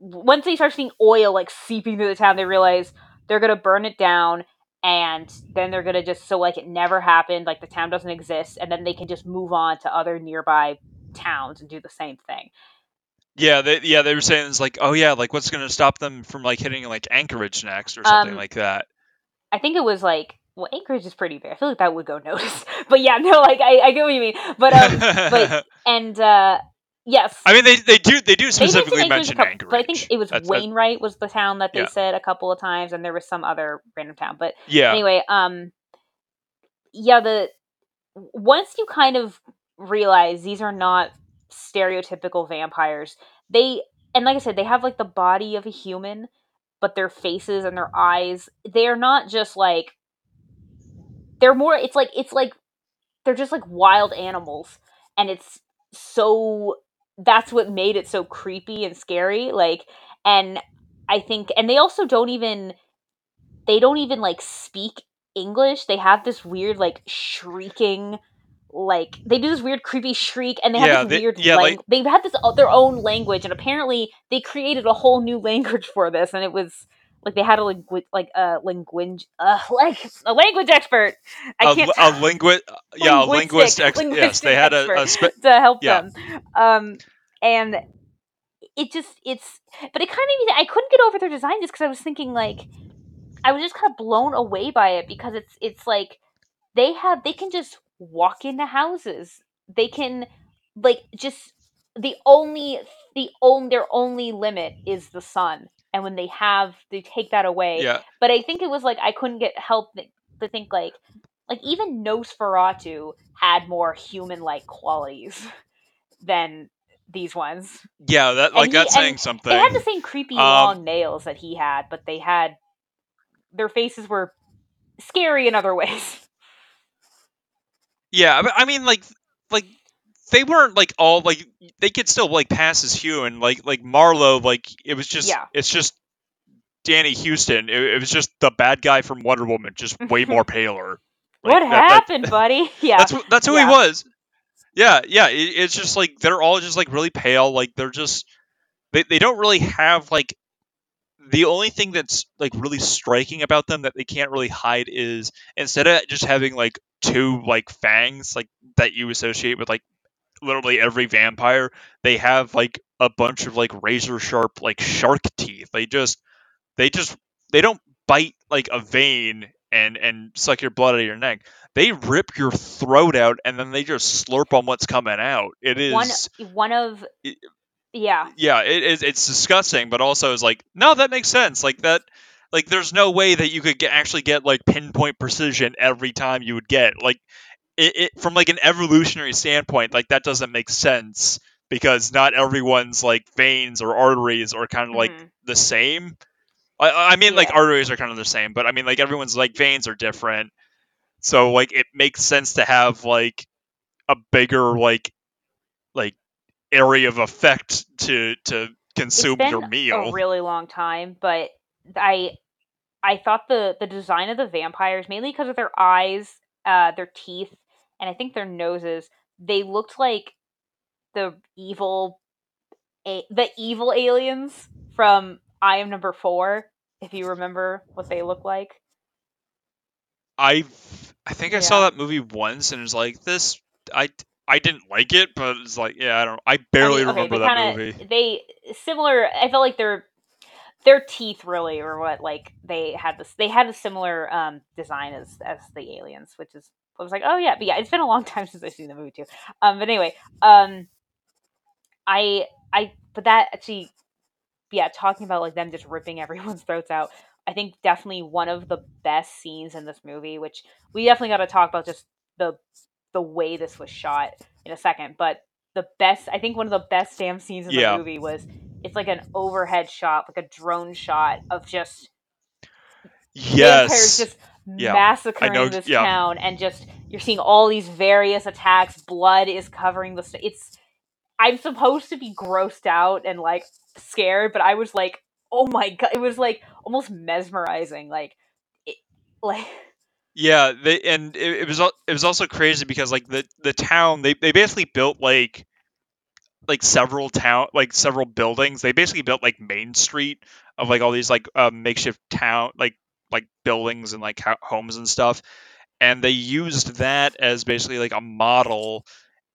once they start seeing oil like seeping through the town they realize they're gonna burn it down and then they're gonna just so like it never happened like the town doesn't exist and then they can just move on to other nearby towns and do the same thing Yeah, they, yeah, they were saying it's like, oh yeah, like what's gonna stop them from like hitting like Anchorage next or something Um, like that. i think it was like well anchorage is pretty big i feel like that would go (laughs) noticed but yeah no like i, I get what you mean but um but (laughs) and uh yes I mean, they, they do they do specifically mentioned mention Anchorage couple, but I think it was That's- that's- Wainwright was the town that they Yeah. said a couple of times, and there was some other random town. But yeah, anyway, um, yeah, the once you kind of realize these are not stereotypical vampires, they and like I said, they have like the body of a human, but their faces and their eyes, they are not just like they're more. It's like it's like they're just like wild animals, and it's so that's what made it so creepy and scary. Like, and I think, and they also don't even they don't even like speak English. They have this weird like shrieking. Like they do this weird creepy shriek, and they have Yeah, this they- weird. yeah, lang- like- they've had this their own language, and apparently they created a whole new (laughs) language for this, and it was like they had a lingu- like a language, uh, like a language expert. I a, can't a linguist, yeah, a (laughs) linguist. Ex- yes, they had a, (laughs) a spe- to help yeah. them. Um, and it just it's, but it kind of I couldn't get over their design just because I was thinking like I was just kind of blown away by it because it's it's like they have they can just walk into houses. They can like just the only the only their only limit is the sun. And when they have they take that away. yeah, But I think it was like I couldn't get help th- to think like like even Nosferatu had more human like qualities (laughs) than these ones. yeah. That like he- that's saying something. They had the same creepy Um, long nails that he had, but they had their faces were scary in other (laughs) ways. Yeah, I mean, like, like they weren't like all like they could still like pass as Hugh and Like, like Marlow, like it was just Yeah. it's just Danny Huston. It, it was just the bad guy from Wonder Woman, just way (laughs) more paler. Like, what that- that- happened, buddy? (laughs) Yeah. That's that's who Yeah. he was. Yeah, yeah. It, it's just like they're all just like really pale. Like they're just they they don't really have like the only thing that's like really striking about them that they can't really hide is instead of just having like two like fangs like that you associate with like literally every vampire they have like a bunch of like razor sharp like shark teeth. They just they just they don't bite like a vein and and suck your blood out of your neck. They rip your throat out and then they just slurp on what's coming out. It is one one of it- yeah. yeah it is it's disgusting but also is like no that makes sense like that like there's no way that you could get, actually get like pinpoint precision every time you would get like it, it from like an evolutionary standpoint like that doesn't make sense because not everyone's like veins or arteries are kind of like mhm. the same I, I mean like arteries are kind of the same but i mean like everyone's like veins are different so like it makes sense to have like a bigger like area of effect to to consume your meal a really long time, but I I thought the the design of the vampires, mainly because of their eyes, uh, their teeth, and I think their noses, they looked like the evil, a- the evil aliens from I Am Number Four. If you remember what they look like, i i think i saw that movie once and it was like this i i didn't like it but it's like yeah i don't i I barely mean, okay, remember that kinda, movie They similar. I felt like their their teeth really were what like they had this. They had a similar um design as as the aliens, which is I was like, oh yeah, but yeah, it's been a long (laughs) time since I've seen the movie too. Um, but anyway, um, I I but that actually, yeah, talking about like them just ripping (laughs) everyone's throats out. I think definitely one of the best scenes in this movie, which we definitely got to talk about just the the way this was shot in a second. But the best, I think one of the best damn scenes in Yeah. the movie was it's like an overhead shot, like a drone shot of just Yes. just Yeah. massacring know- this yeah. town, and just you're seeing all these various attacks. Blood is covering the. St- it's. I'm supposed to be grossed out and like scared, but I was like, oh my god, it was like almost mesmerizing. Like, it, like Yeah, they and it, it was it was also crazy because like the the town they they basically built like like several town like several buildings. They basically built like Main Street of like all these like um, makeshift town like like buildings and like ho- homes and stuff. And they used that as basically like a model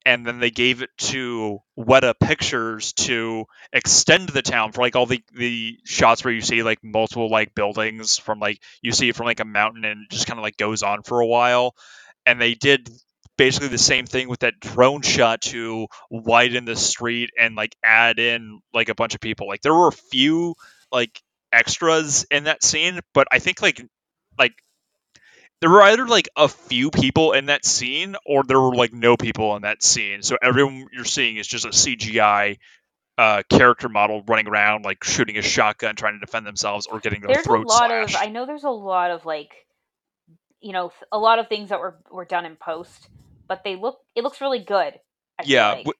and then they gave it to Weta Pictures to extend the town for like all the the shots where you see like multiple like buildings from like you see it from like a mountain and it just kind of like goes on for a while. And they did basically the same thing with that drone shot to widen the street and like add in like a bunch of people. Like there were a few like extras in that scene but i think like like there were either like a few people in that scene or there were like no people in that scene so everyone you're seeing is just a cgi uh, character model running around like shooting a shotgun trying to defend themselves or getting their there's a lot slashed. of. I know there's a lot of like, you know, a lot of things that were were done in post, but they look. It looks really good. I yeah like. w-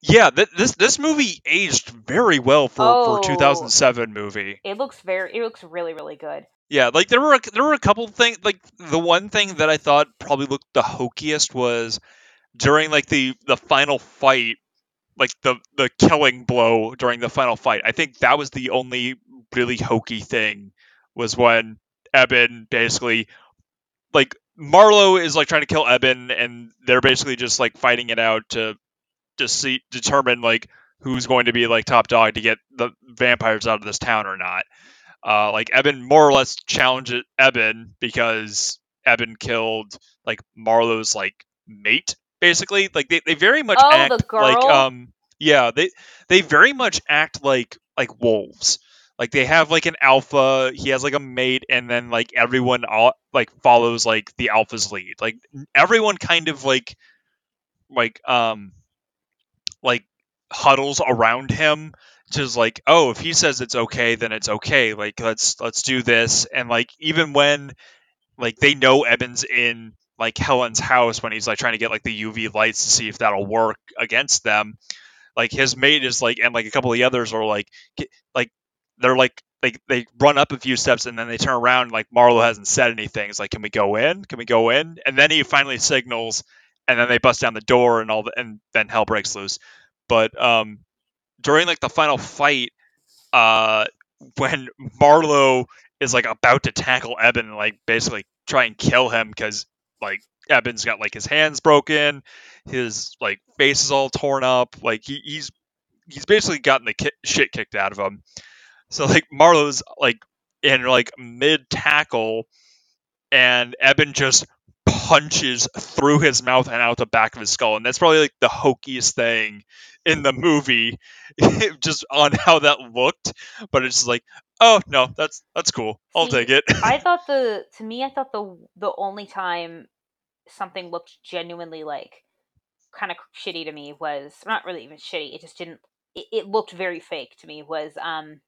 yeah th- this this movie aged very well for Oh. for 2007 movie it looks very. It looks really really good. Yeah like there were a, there were a couple things like the one thing that i thought probably looked the hokiest was during like the the final fight like the the killing blow during the final fight. I think that was the only really hokey thing was when eben basically like marlow is like trying to kill eben and they're basically just like fighting it out to to see determine like who's going to be like top dog to get the vampires out of this town or not uh like eben more or less challenges eben because eben killed like marlow's like mate basically. Like they, they very much Oh, act like um yeah they they very much act like like wolves. Like they have like an alpha he has like a mate and then like everyone all like follows like the alpha's lead. Like everyone kind of like like um like huddles around him just like oh if he says it's okay then it's okay like let's let's do this and like even when like they know Eben's in like Helen's house when he's like trying to get like the UV lights to see if that'll work against them like his mate is like and like a couple of the others are like like they're like like they run up a few steps and then they turn around like Marlow hasn't said anything. It's like can we go in? Can we go in? And then he finally signals and then they bust down the door and all the and then hell breaks loose. But um during like the final fight uh when Marlow is like about to tackle Eben and like basically try and kill him because like Eben's got like his hands broken, his like face is all torn up, like he, he's he's basically gotten the ki- shit kicked out of him. So like Marlow's like in like mid tackle, and Eben just punches through his mouth and out the back of his skull, and that's probably like the hokiest thing in the movie, (laughs) just on how that looked. But it's just like, oh no, that's that's cool. I'll See, take it. I (laughs) thought the to me, I thought the the only time something looked genuinely like kind of shitty to me was not really even shitty. It just didn't. It, it looked very fake to me. Was um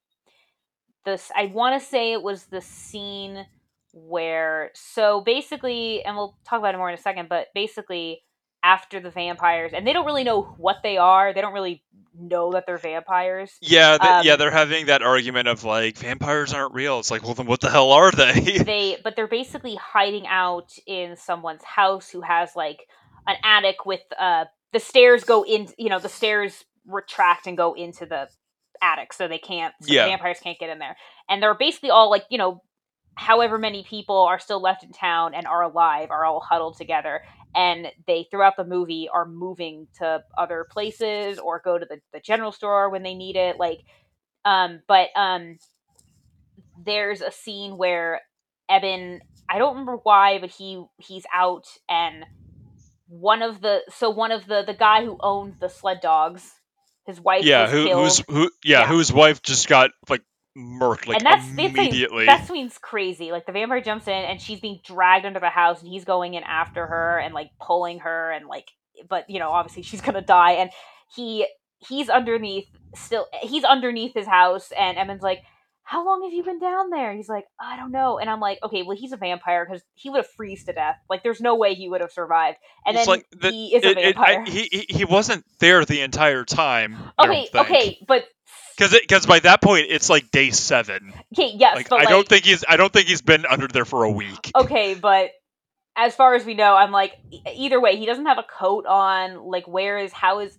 this? I want to say it was the scene where so basically, and we'll talk about it more in a second. But basically, after the vampires, and they don't really know what they are. They don't really know that they're vampires. yeah, th- yeah, Um, they're having that argument of like vampires aren't real. It's like, well, then what the hell are they? (laughs) they but they're basically hiding out in someone's house who has like an attic with uh the stairs go in you know the stairs retract and go into the attic so they can't so Yeah. the vampires can't get in there and they're basically all like you know however many people are still left in town and are alive are all huddled together and they throughout the movie are moving to other places or go to the, the general store when they need it like um but um there's a scene where Eben I don't remember why, but he he's out and one of the so one of the the guy who owned the sled dogs, his wife yeah, who, who's who? Yeah, Yeah. whose wife just got like murked like and that's immediately. That scene's crazy. Like the vampire jumps in and she's being dragged under the house, and he's going in after her and like pulling her, and like, but you know, obviously she's gonna die, and he he's underneath still he's underneath his house, and Emon's like, how long have you been down there? He's like, I don't know. And I'm like, okay, well, he's a vampire because he would have freezed to death. Like, there's no way he would have survived. And It's then like the- he is a It- it- vampire. I- he he- he wasn't there the entire time. Okay, okay, but Because because by that point it's like day seven. okay, yes, Like I like, don't think he's I don't think he's been under there for a week. okay, but as far as we know, I'm like, either way, he doesn't have a coat on. Like, where is how is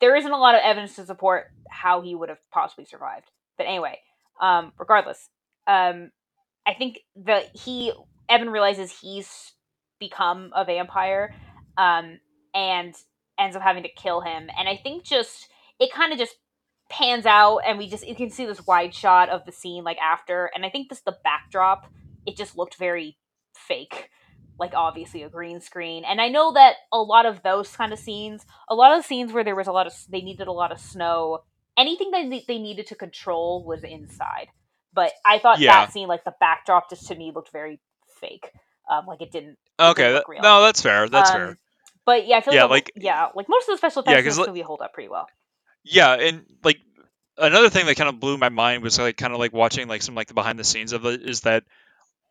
there isn't a lot of evidence to support how he would have possibly survived. But anyway, um, regardless, um, I think the he Eben realizes he's become a vampire, um, and ends up having to kill him. And I think just it kind of just pans out, and we just you can see this wide shot of the scene like after. And I think this the backdrop it just looked very fake like obviously a green screen and i know that a lot of those kind of scenes a lot of the scenes where there was a lot of they needed a lot of snow anything that they- needed to control was inside but i thought Yeah. that scene like the backdrop just to me looked very fake um like it didn't Okay, that- real. no, that's fair. That's um, fair. but yeah i feel Yeah, like, like- yeah like most of the special Yeah, effects in 'cause this movie hold up pretty well Yeah, and like another thing that kind of blew my mind was like kind of like watching like some like the behind the scenes of it is that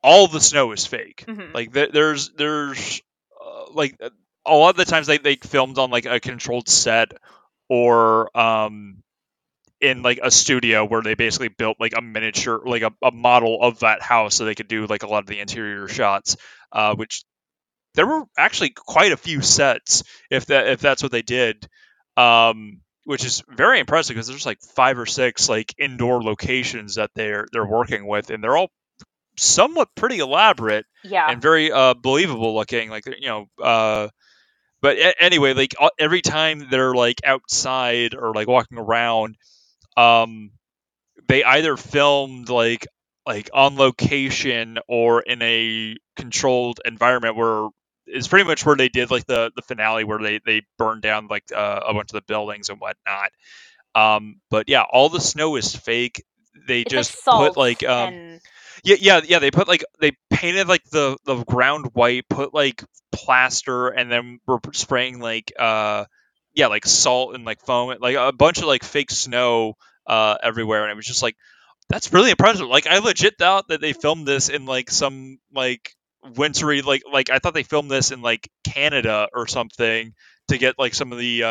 all the snow is fake. Mhm. Like th- there's there's uh, like a lot of the times they they filmed on like a controlled set or um in like a studio where they basically built like a miniature like a, a model of that house so they could do like a lot of the interior shots uh which there were actually quite a few sets if that if that's what they did um which is very impressive because there's like five or six like indoor locations that they're they're working with and they're all somewhat pretty elaborate yeah. and very uh believable looking like you know uh but a- anyway like every time they're like outside or like walking around um they either filmed like like on location or in a controlled environment where is pretty much where they did like the the finale where they they burned down like uh, a bunch of the buildings and whatnot um but yeah all the snow is fake they it's just like put like um and yeah, yeah, yeah. They put like they painted like the the ground white, put like plaster, and then were spraying like uh yeah, like salt and like foam, like a bunch of like fake snow uh everywhere, and it was just like that's really impressive. Like I legit doubt that they filmed this in like some like wintry like like I thought they filmed this in like Canada or something to get like some of the uh,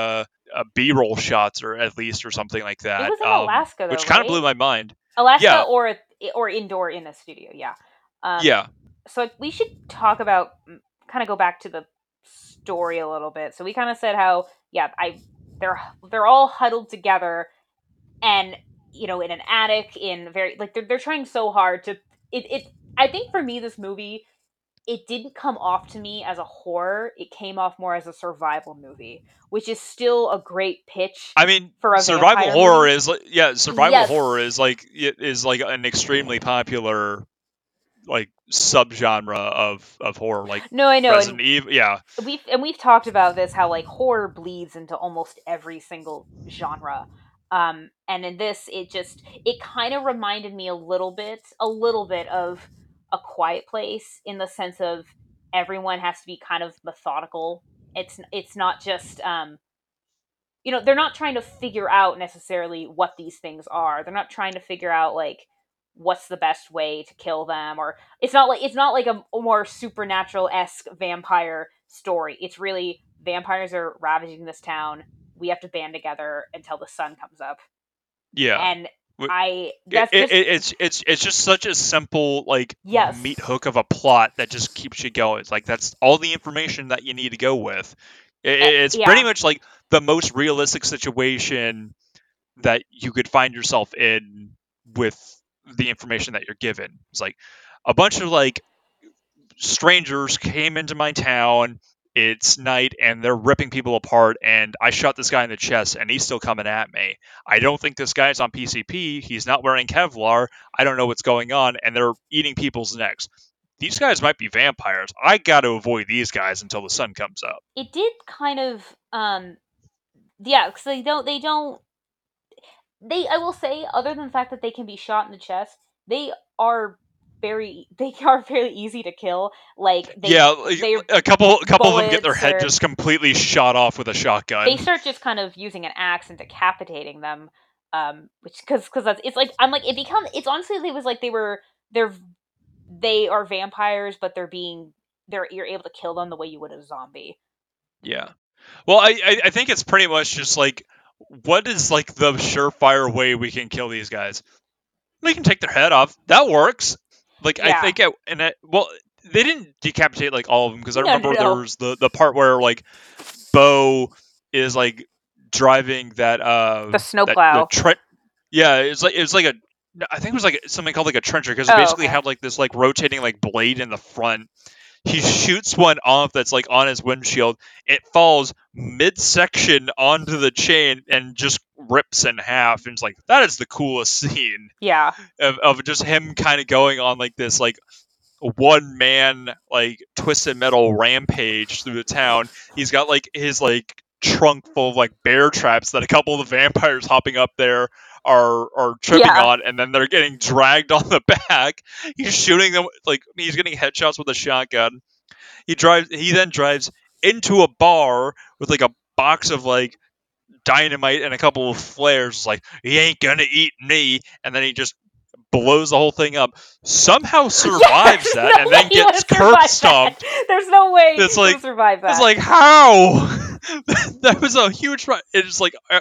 uh B-roll shots or at least or something like that. it was in um, alaska though which kind of blew my mind. alaska yeah. or or indoor in a studio yeah um, yeah. so we should talk about kind of go back to the story a little bit. So we kind of said how yeah, I they're they're all huddled together and you know in an attic in very like they're they're trying so hard to it it I think for me this movie it didn't come off to me as a horror. It came off more as a survival movie, which is still a great pitch. I mean, for a survival horror movie? is like yeah, survival Yes. horror is like it is like an extremely popular like subgenre of of horror, like no, I know. and- Resident Evil. Yeah, we've and we've talked about this how like horror bleeds into almost every single genre um and in this it just it kind of reminded me a little bit a little bit of a quiet place in the sense of everyone has to be kind of methodical. It's it's not just um you know they're not trying to figure out necessarily what these things are. They're not trying to figure out like what's the best way to kill them or it's not like it's not like a, more supernatural-esque vampire story. It's really vampires are ravaging this town. We have to band together until the sun comes up. Yeah. and i that's it, just it- it's it's it's just such a simple like Yes. meat hook of a plot that just keeps you going. It's like that's all the information that you need to go with. It, Eh, it's yeah. pretty much like the most realistic situation that you could find yourself in with the information that you're given. It's like a bunch of like strangers came into my town. It's night and they're ripping people apart, and I shot this guy in the chest, and he's still coming at me. I don't think this guy's on PCP. He's not wearing Kevlar. I don't know what's going on, and they're eating people's necks. These guys might be vampires. I got to avoid these guys until the sun comes up. it did kind of um yeah because they don't they don't they I will say, other than the fact that they can be shot in the chest, they are very (laughs) they are fairly easy to kill. Like they, yeah, they a couple a couple of them get their head or- just completely shot off with a shotgun. they start just kind of using an axe and decapitating them. Um, which because because that's it's like I'm like it become it's honestly it was like they were they're they are vampires, but they're being they're you're able to kill them the way you would a zombie. Yeah. Well, I, I I think it's pretty much just like what is like the surefire way we can kill these guys? We can take their head off. That works. Like I think it, and it, well, they didn't decapitate like all of them because I No, remember no. there was the the part where like Beau is like driving that uh The snowplow. tre- yeah, it's like it's like a I think it was like something called like a trencher because it Oh, basically okay. had like this like rotating like blade in the front. He shoots one off that's like on his windshield. It falls midsection onto the chain and just rips in half. And it's like that is the coolest (laughs) scene Yeah, of, of just him kind of going on like this like one man like twisted metal rampage through the town. He's got like his like trunk full of like bear traps that a couple of the vampires hopping up there are are tripping Yeah. on and then they're getting dragged (laughs) on the back. He's shooting them like he's getting headshots with a shotgun. He drives he then drives into a bar with like a box of like dynamite and a couple of flares It's like he ain't gonna eat me and then he just blows the whole thing up somehow (laughs) survives There's that no and then gets curb stomped that. There's no way It's like- survive that. it's like how (laughs) that was a huge it's like uh,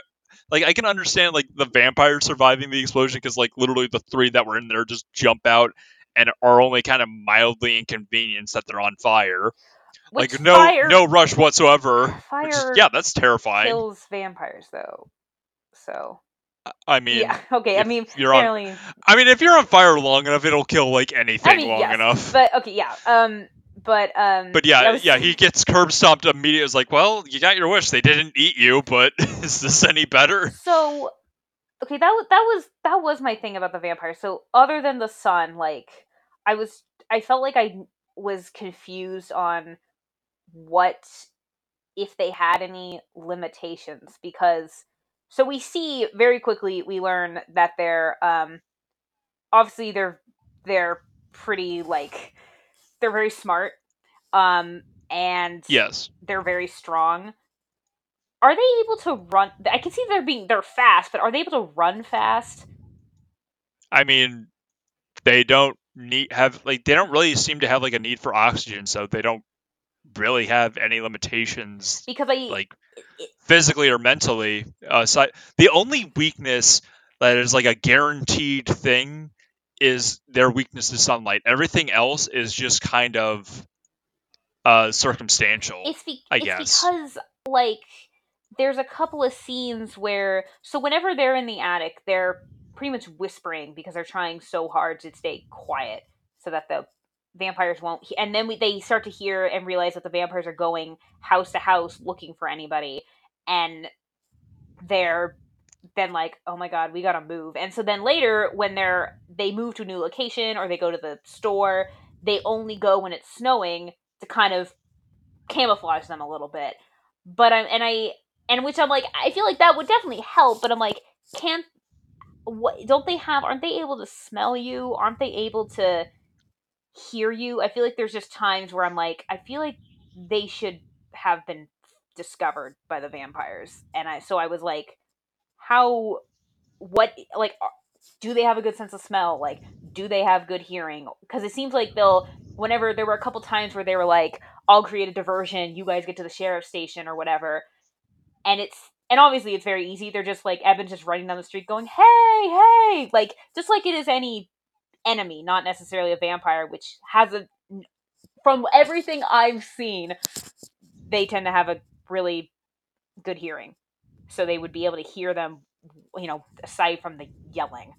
like i can understand like the vampires surviving the explosion because like literally the three that were in there just jump out and are only kind of mildly inconvenienced that they're on fire Which like no fire, no rush whatsoever is- Fire yeah that's terrifying kills vampires though. So i mean yeah, (laughs) okay. I mean, you're on i mean if you're on fire long enough it'll kill like anything I mean, long yes, enough but okay, yeah. Um, but um, But yeah, was- yeah, he gets curb stomped immediately. It's like, well, you got your wish. They didn't eat you, but (laughs) is this any better? So, okay, that was that was that was my thing about the vampire. So, other than the sun, like I was, I felt like I was confused on what if they had any limitations because so we see very quickly we learn that they're um obviously they're they're pretty like they're very smart um and Yes. they're very strong. Are they able to run? I can see they're being they're fast, but are they able to run fast? I mean, they don't need have like they don't really seem to have like a need for oxygen, so they don't really have any limitations Because I like it- physically or mentally. Uh, si- the only weakness that is like a guaranteed thing is their weakness to sunlight. Everything else is just kind of uh, circumstantial. it's, be- I it's guess. because like there's a couple of scenes where so whenever they're in the attic, they're pretty much whispering because they're trying so hard to stay quiet so that the vampires won't he- and then we, they start to hear and realize that the vampires are going house to house looking for anybody and they're then like oh my god we gotta move. And so then later when they're they move to a new location or they go to the store they only go when it's snowing to kind of camouflage them a little bit. But i'm and i and which i'm like i feel like that would definitely help but i'm like can't what don't they have aren't they able to smell you? Aren't they able to hear you? I feel like there's just times where i'm like i feel like they should have been discovered by the vampires. And i so i was like how what like uh, do they have a good sense of smell? Like do they have good hearing? Because it seems like they'll whenever there were a couple times where they were like i'll create a diversion you guys get to the sheriff's station or whatever. And it's and obviously it's very easy. They're just like eben's just running down the street going hey hey! Like just like it is any enemy not necessarily a vampire which has a from everything i've seen they tend to have a really good hearing so they would be able to hear them you know aside from the yelling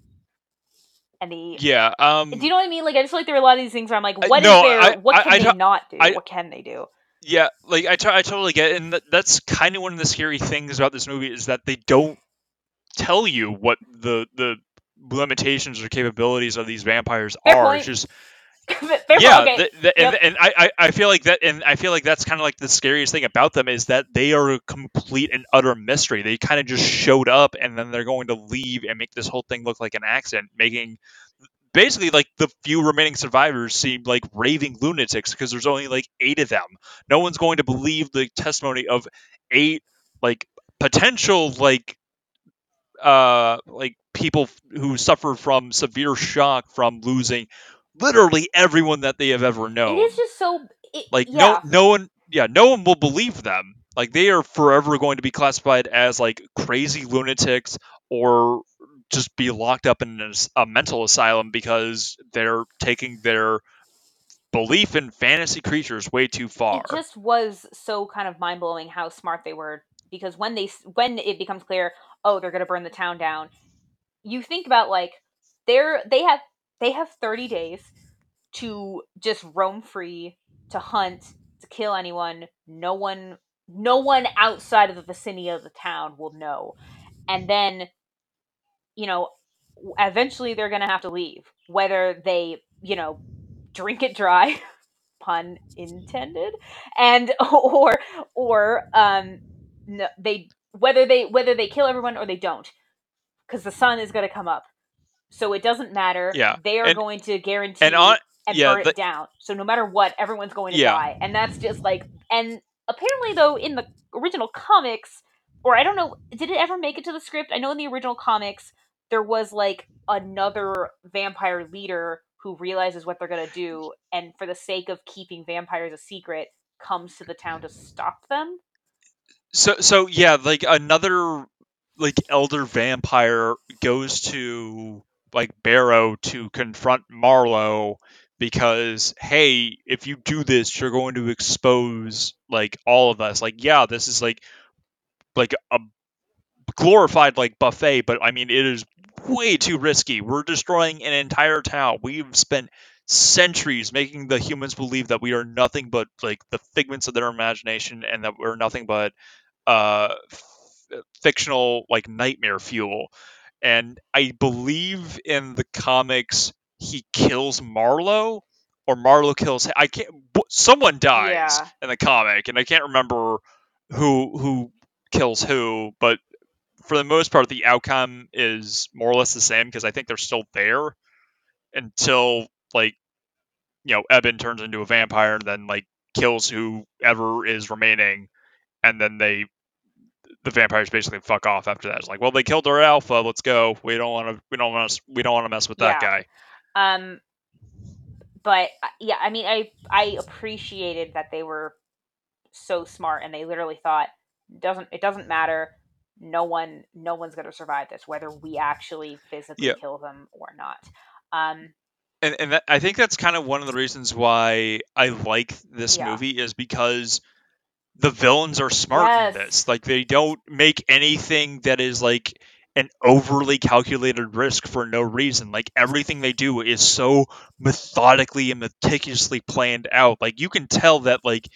and the yeah. Um. do you know what I mean? Like, I just feel like there are a lot of these things where I'm like, what is no, there? I- what can I they don't- do? I- what can they do? Yeah, like I, t- I totally get, it. and th- that's kind of one of the scary things about this movie is that they don't tell you what the the limitations or capabilities of these vampires Fair are. point. It's just (laughs) yeah, okay. th- th- Yep. and, and I, I- I feel like that, and I feel like that's kind of like the scariest thing about them is that they are a complete and utter mystery. They kind of just showed up, and then they're going to leave and make this whole thing look like an accident, making basically like the few remaining survivors seem like raving lunatics because there's only like eight of them. No one's going to believe the testimony of eight like potential like uh like people who suffer from severe shock from losing literally everyone that they have ever known. is just so. It, like yeah. no no one yeah no one will believe them. Like they are forever going to be classified as like crazy lunatics or just be locked up in a mental asylum because they're taking their belief in fantasy creatures way too far. It just was so kind of mind blowing how smart they were because when they when it becomes clear, oh, they're gonna burn the town down. You think about like they're they have they have thirty days to just roam free, to hunt, to kill anyone. No one, no one outside of the vicinity of the town will know, and then, you know, eventually they're gonna have to leave, whether they, you know, drink it dry (laughs) pun intended and (laughs) or or um no, they whether they whether they kill everyone or they don't because the sun is going to come up so it doesn't matter. Yeah, they are and- going to guarantee and on and yeah, burn the- it down. So no matter what everyone's going to Yeah. die. And that's just like and apparently though in the original comics or i don't know did it ever make it to the script? I know in the original comics there was like another vampire leader who realizes what they're going to do and for the sake of keeping vampires a secret comes to the town to stop them. So so yeah, like another like elder vampire goes to like Barrow to confront Marlow because hey, if you do this, you're going to expose like all of us. Like yeah, this is like like a glorified like buffet, but I mean it is way too risky. We're destroying an entire town. We've spent centuries making the humans believe that we are nothing but like the figments of their imagination and that we're nothing but uh f- fictional like nightmare fuel and i believe in the comics he kills marlow or marlow kills i can't someone dies Yeah. in the comic and i can't remember who who kills who but for the most part the outcome is more or less the same because i think they're still there until like you know eben turns into a vampire and then like kills whoever is remaining and then they the vampires basically fuck off after that. It's like, well, they killed our alpha. Let's go. We don't want to. We don't want to. We don't want to mess with that Yeah. guy. Um, but uh, yeah, I mean, I I appreciated that they were so smart and they literally thought doesn't it doesn't matter. No one, no one's going to survive this, whether we actually physically Yeah. kill them or not. Um, And and that, I think that's kind of one of the reasons why I like this Yeah. movie is because the villains are smart Yes. in this. Like they don't make anything that is like an overly calculated risk for no reason. Like everything they do is so methodically and meticulously planned out. Like you can tell that like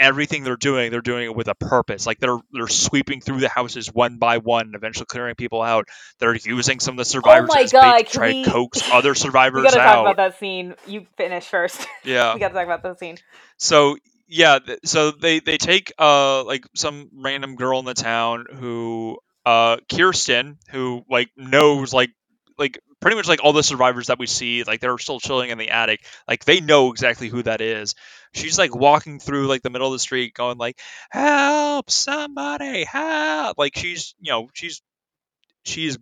everything they're doing, they're doing it with a purpose. Like they're they're sweeping through the houses one by one, eventually clearing people out. They're using some of the oh survivors Oh my as bait God, to try we- to coax (laughs) other survivors we survivors got to talk out. about that scene. You finish first. (laughs) Yeah. we got to talk about that scene. So yeah, th- so they they take uh like some random girl in the town who uh Kirsten who like knows like like pretty much like all the survivors that we see like they're still chilling in the attic like they know exactly who that is. She's like walking through like the middle of the street going like help somebody help! Like she's you know she's she's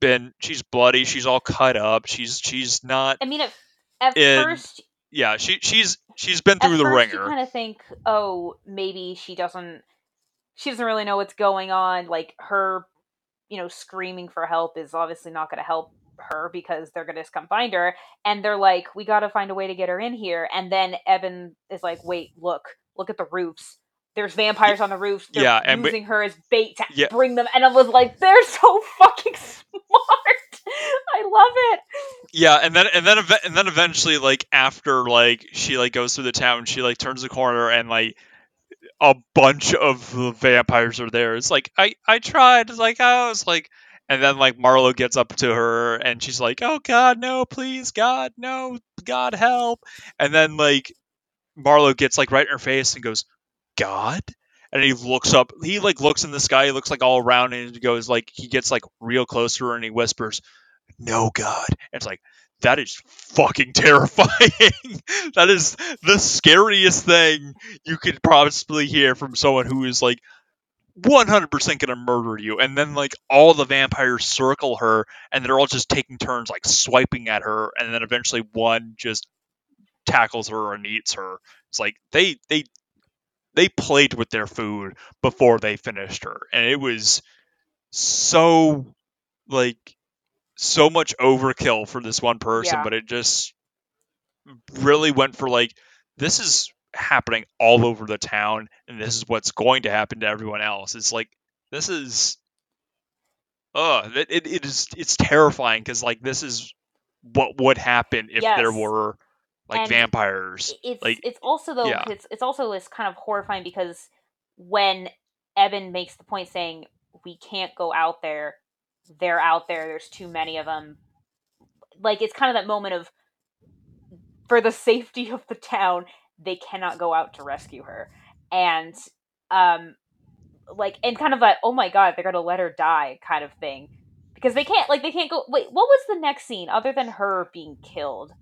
been she's bloody she's all cut up she's she's not I mean, at, at first, yeah she she's she's been at through the first ringer you kind of think, oh, maybe she doesn't, she doesn't really know what's going on. Like her, you know, screaming for help is obviously not going to help her because they're going to just come find her. And they're like, we got to find a way to get her in here. And then Eben is like, wait, look, look at the roofs. There's vampires on the roofs. They're Yeah, and we- using her as bait to Yeah. bring them. And I was like, they're so fucking (laughs) smart. I love it. Yeah, and then and then and then eventually, like after like she like goes through the town, she like turns the corner and like a bunch of the vampires are there. It's like I I tried. It's like oh, I was like, and then like Marlow gets up to her and she's like, "Oh God, no, please, God, no, God help!" And then like Marlow gets like right in her face and goes, "God." And he looks up. He like looks in the sky. He looks like all around, and he goes like he gets like real close to her, and he whispers, "No God." And it's like that is fucking (laughs) terrifying. (laughs) that is the scariest thing you could possibly hear from someone who is like 100% gonna murder you and then like all the vampires circle her and they're all just taking turns like swiping at her and then eventually one just tackles her and eats her it's like they they they played with their food before they finished her and it was so like so much overkill for this one person Yeah. but it just really went for like this is happening all over the town and this is what's going to happen to everyone else it's like this is uh it, it, it is it's terrifying because like this is what would happen if there were like And vampires it's like it's also though yeah. it's it's also this kind of horrifying because when Eben makes the point saying we can't go out there, they're out there. There's too many of them. Like it's kind of that moment of for the safety of the town, they cannot go out to rescue her, and um, like and kind of that oh my god they're gonna let her die kind of thing because they can't like they can't go. Wait, what was the next scene other than her being killed?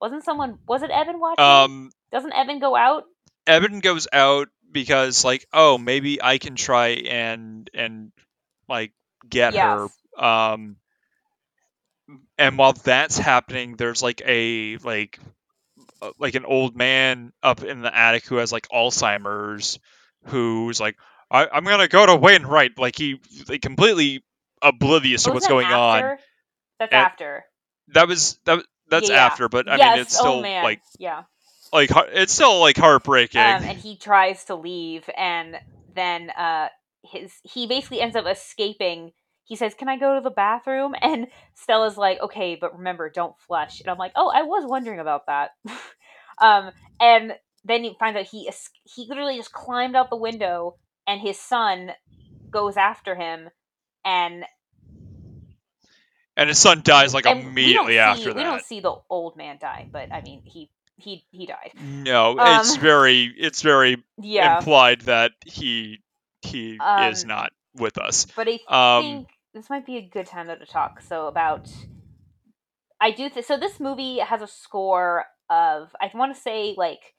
Wasn't someone? Was it Eben watching? um Doesn't Eben go out? Eben goes out because like oh maybe I can try and and like get Yes. her um and while that's happening there's like a like uh, like an old man up in the attic who has like Alzheimer's who's like I, I'm gonna go to Wainwright like he like completely oblivious to Oh, what's going on? That's And- after. that was that that's Yeah, yeah. after but I yes. mean it's still oh like yeah. like it's still like heartbreaking Um, and he tries to leave, and then uh, his he basically ends up escaping. He says, "Can I go to the bathroom?" (laughs) And Stella's like, "Okay, but remember, don't flush." And I'm like, "Oh, I was wondering about that." (laughs) um, and then you find out he es- he literally just climbed out the window, and his son goes after him, and and his son dies like and immediately see, after that. We don't see the old man die, but I mean, he he he died. no Um, it's very it's very Yeah, implied that he he is Um, not with us but I um think this might be a good time though to talk. So about, I do th- so. This movie has a score of I want to say like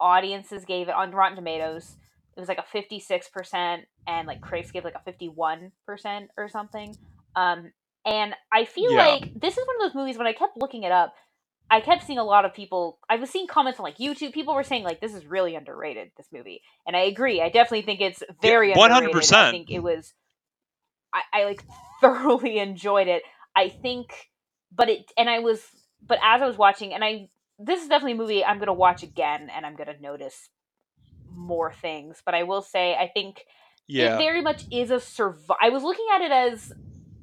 audiences gave it on Rotten Tomatoes. It was like a fifty six percent, and like critics gave like a fifty one percent or something. Um, and I feel Yeah. like this is one of those movies. When I kept looking it up, I kept seeing a lot of people. I was seeing comments on like YouTube. People were saying like this is really underrated. This movie, and I agree. I definitely think it's very Yeah, underrated. I 100%. think it was. I, I like (laughs) thoroughly enjoyed it. I think, but it and I was, but as I was watching, and I this is definitely a movie I'm gonna watch again, and I'm gonna notice more things. But I will say, I think yeah it very much is a survival. I was looking at it as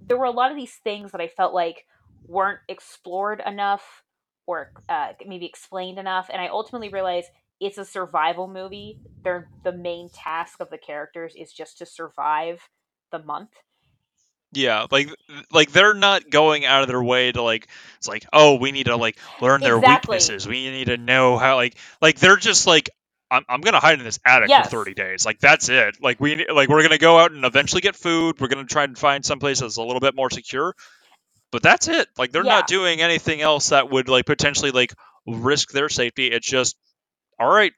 there were a lot of these things that I felt like weren't explored enough or uh, maybe explained enough, and I ultimately realized it's a survival movie. They're, the main task of the characters is just to survive the month. Yeah, like like they're not going out of their way to like it's like oh we need to like learn their Exactly. weaknesses. We need to know how like like they're just like I'm, I'm gonna hide in this attic Yes. for 30 days. Like that's it. Like we like we're gonna go out and eventually get food. We're gonna try and find someplace that's a little bit more secure. But that's it. Like they're Yeah. not doing anything else that would like potentially like risk their safety. It's just all right.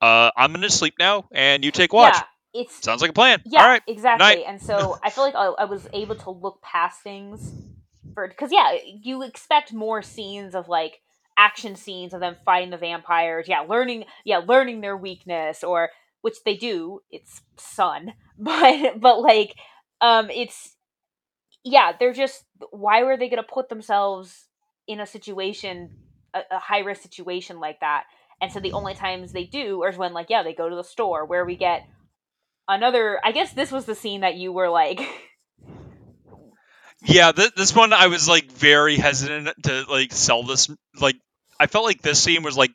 Uh, I'm gonna sleep now, and you take watch. Yeah, it's Sounds like a plan. Yeah, All right. exactly. night. And so (laughs) I feel like I, I was able to look past things for because yeah, you expect more scenes of like action scenes of them fighting the vampires. Yeah, learning yeah learning their weakness or which they do. It's sun, (laughs) but but like um it's yeah they're just why were they gonna put themselves in a situation a, a high risk situation like that and so the only times they do is when like yeah they go to the store where we get another i guess this was the scene that you were like Yeah, th- this one I was like very hesitant to like sell this. Like, I felt like this scene was like,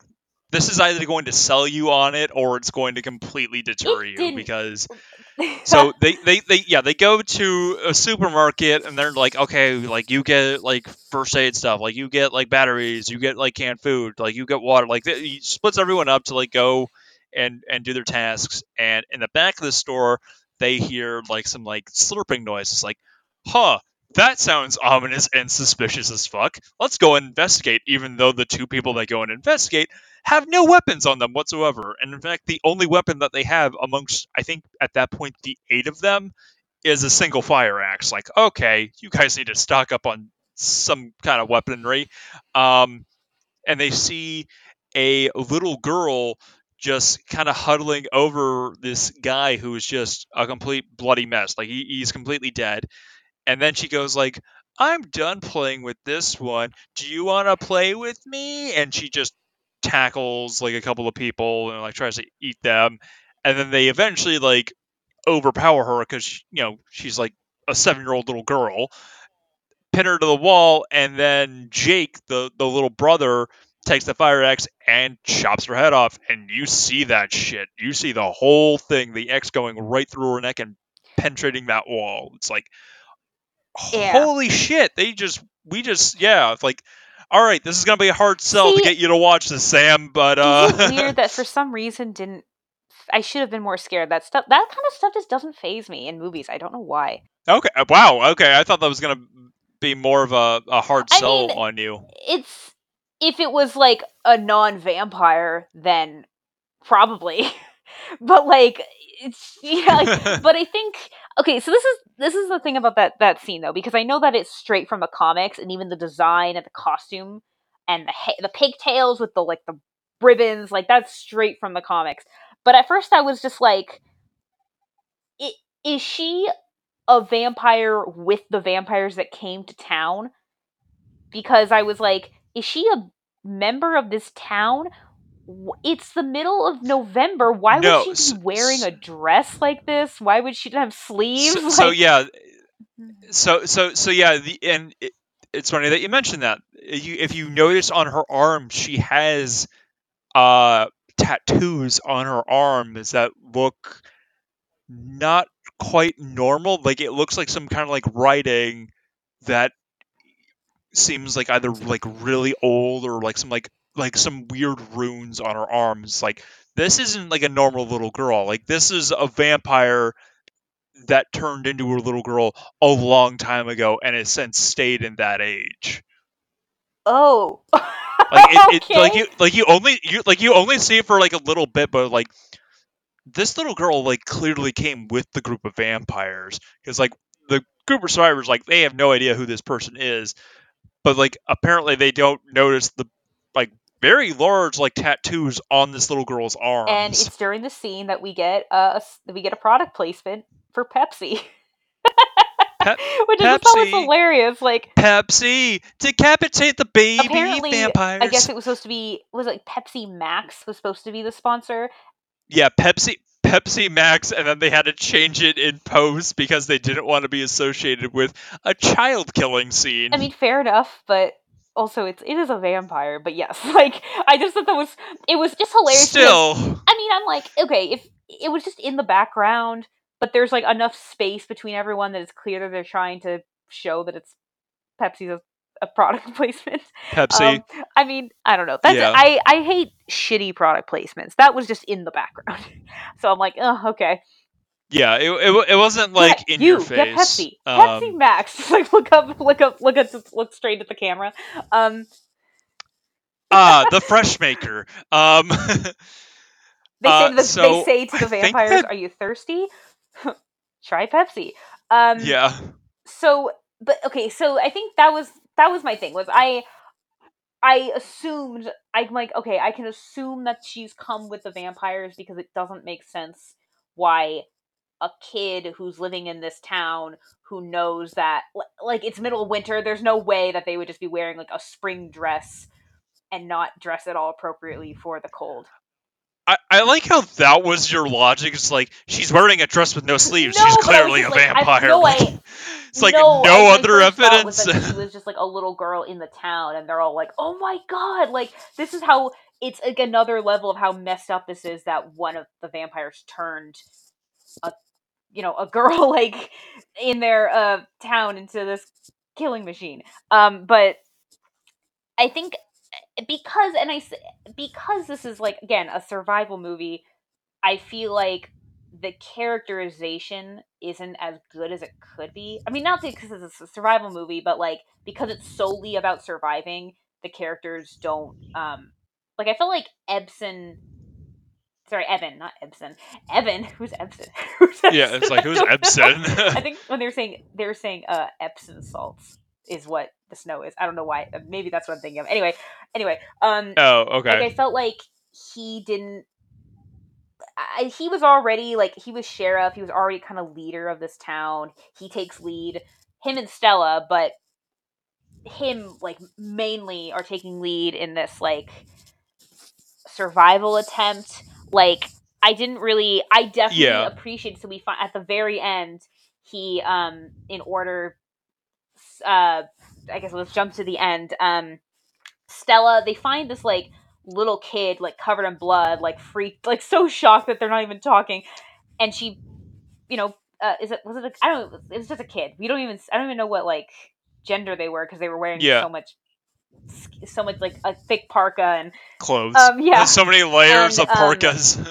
this is either going to sell you on it or it's going to completely deter you because (laughs) so they, they, they yeah they go to a supermarket and they're like okay like you get like first aid stuff like you get like batteries you get like canned food like you get water like he splits everyone up to like go and and do their tasks. And in the back of the store they hear like some like slurping noise it's like huh that sounds ominous and suspicious as fuck let's go and investigate even though the two people that go and investigate have no weapons on them whatsoever. And in fact, the only weapon that they have amongst, I think, at that point, the eight of them is a single fire axe. Like, okay, you guys need to stock up on some kind of weaponry. Um, and they see a little girl just kind of huddling over this guy who is just a complete bloody mess. Like he, he's completely dead. And then she goes like, "I'm done playing with this one. Do you want to play with me?" And she just tackles like a couple of people and like tries to eat them, and then they eventually like overpower her because you know she's like a seven year old little girl, pin her to the wall, and then Jake, the the little brother, takes the fire axe and chops her head off, and you see that shit. You see the whole thing, the X going right through her neck and penetrating that wall. It's like, Yeah. holy shit! They just, we just, yeah, like, all right, this is gonna be a hard sell See, to get you to watch this, Sam. But uh, weird that for some reason didn't I should have been more scared. That stuff that kind of stuff just doesn't phase me in movies. I don't know why. okay, wow, okay, I thought that was gonna be more of a, a hard I sell mean, on you. It's if it was like a non-vampire, then probably. (laughs) but like it's (laughs) yeah, like, (laughs) but I think okay, so this is this is the thing about that that scene though because I know that it's straight from the comics and even the design and the costume and the ha- the pigtails with the like the ribbons like that's straight from the comics. But at first I was just like is she a vampire with the vampires that came to town? Because I was like is she a member of this town? W- It's the middle of November. Why No, would she s- be wearing a dress like this? Why would she have sleeves? (laughs) So, so yeah, so so so yeah, the and it, it's funny that you mentioned that. You, if you notice on her arm, she has uh tattoos on her arms that look not quite normal. Like it looks like some kind of like writing that seems like either like really old or like some like like some weird runes on her arms. Like this isn't like a normal little girl. Like this is a vampire that turned into a little girl a long time ago and has since stayed in that age. Oh. Like it, it (laughs) like you like you only you like you only see it for like a little bit, but like this little girl like clearly came with the group of vampires because like the group of survivors like they have no idea who this person is, but like apparently they don't notice the like very large like tattoos on this little girl's arms. and it's during the scene that we get uh, a we get a product placement for Pepsi. Pep- (laughs) Which I just thought was Pepsi. hilarious. Like Pepsi decapitate the baby apparently vampires. I guess it was supposed to be was it like Pepsi Max was supposed to be the sponsor. yeah, Pepsi Pepsi Max, and then they had to change it in post because they didn't want to be associated with a child killing scene. I mean, fair enough, but also it's it is a vampire. But yes, (laughs) like I just thought that was it was just hilarious. because- still, I mean, I'm like, okay, if it was just in the background, but there's like enough space between everyone that it's clear that they're trying to show that it's Pepsi's a, a product (laughs) placement. Pepsi. Um, I mean, I don't know. That's Yeah. I I hate shitty product placements. That was just in the background, (laughs) so I'm like, oh, okay. Yeah, it, it, it wasn't like Yeah, in you your face. get Pepsi, Pepsi Um, Max. Just (laughs) like look up, look up, look at, look straight at the camera. Um, ah, the fresh maker. Um, (laughs) they Uh, say to the, so they say to the vampires, that- "Are you thirsty? (laughs) Try Pepsi." Um, yeah, so but okay so i think that was that was my thing was i i assumed i'm like okay i can assume that she's come with the vampires because it doesn't make sense why a kid who's living in this town who knows that like it's middle of winter there's no way that they would just be wearing like a spring dress and not dress at all appropriately for the cold I, I like how that was your logic. It's like she's wearing a dress with no sleeves. No, she's was clearly a like, I- vampire. no, I- (laughs) it's like no, no, other was evidence. that she was just like a little girl in the town, and they're all like, "Oh my god!" Like this is how it's like another level of how messed up this is that one of the vampires turned a you know a girl (laughs) like in their uh town into this killing machine. Um, but I think eh, because and I because this is like again a survival movie, I feel like the characterization isn't as good as it could be. I mean, not because it's a survival movie, but like because it's solely about surviving, the characters don't um like I felt like Ebsen sorry, Eben, not Ebsen. Eben, (laughs) who's Ebsen? (laughs) who's Ebsen? Yeah, it's like who's Ebsen? (laughs) I think when they were saying they were saying uh Epsom salts is what the snow is. I don't know why. Maybe that's what I'm thinking of. Anyway, anyway, um Oh, okay. Like I felt like he didn't I, he was already like he was sheriff. He was already kind of leader of this town. He takes lead. Him and Stella, but him like mainly are taking lead in this like survival attempt. Like I didn't really. I definitely yeah. appreciate. So we find at the very end, he um in order. Uh, I guess let's jump to the end. Um, Stella, they find this like little kid like covered in blood, like freaked, like so shocked that they're not even talking, and she, you know, uh, is it was it? A, I don't. It was just a kid. We don't even. I don't even know what like gender they were because they were wearing yeah. so much so much like a thick parka and clothes. Um, yeah, There's so many layers and, of parkas. Um,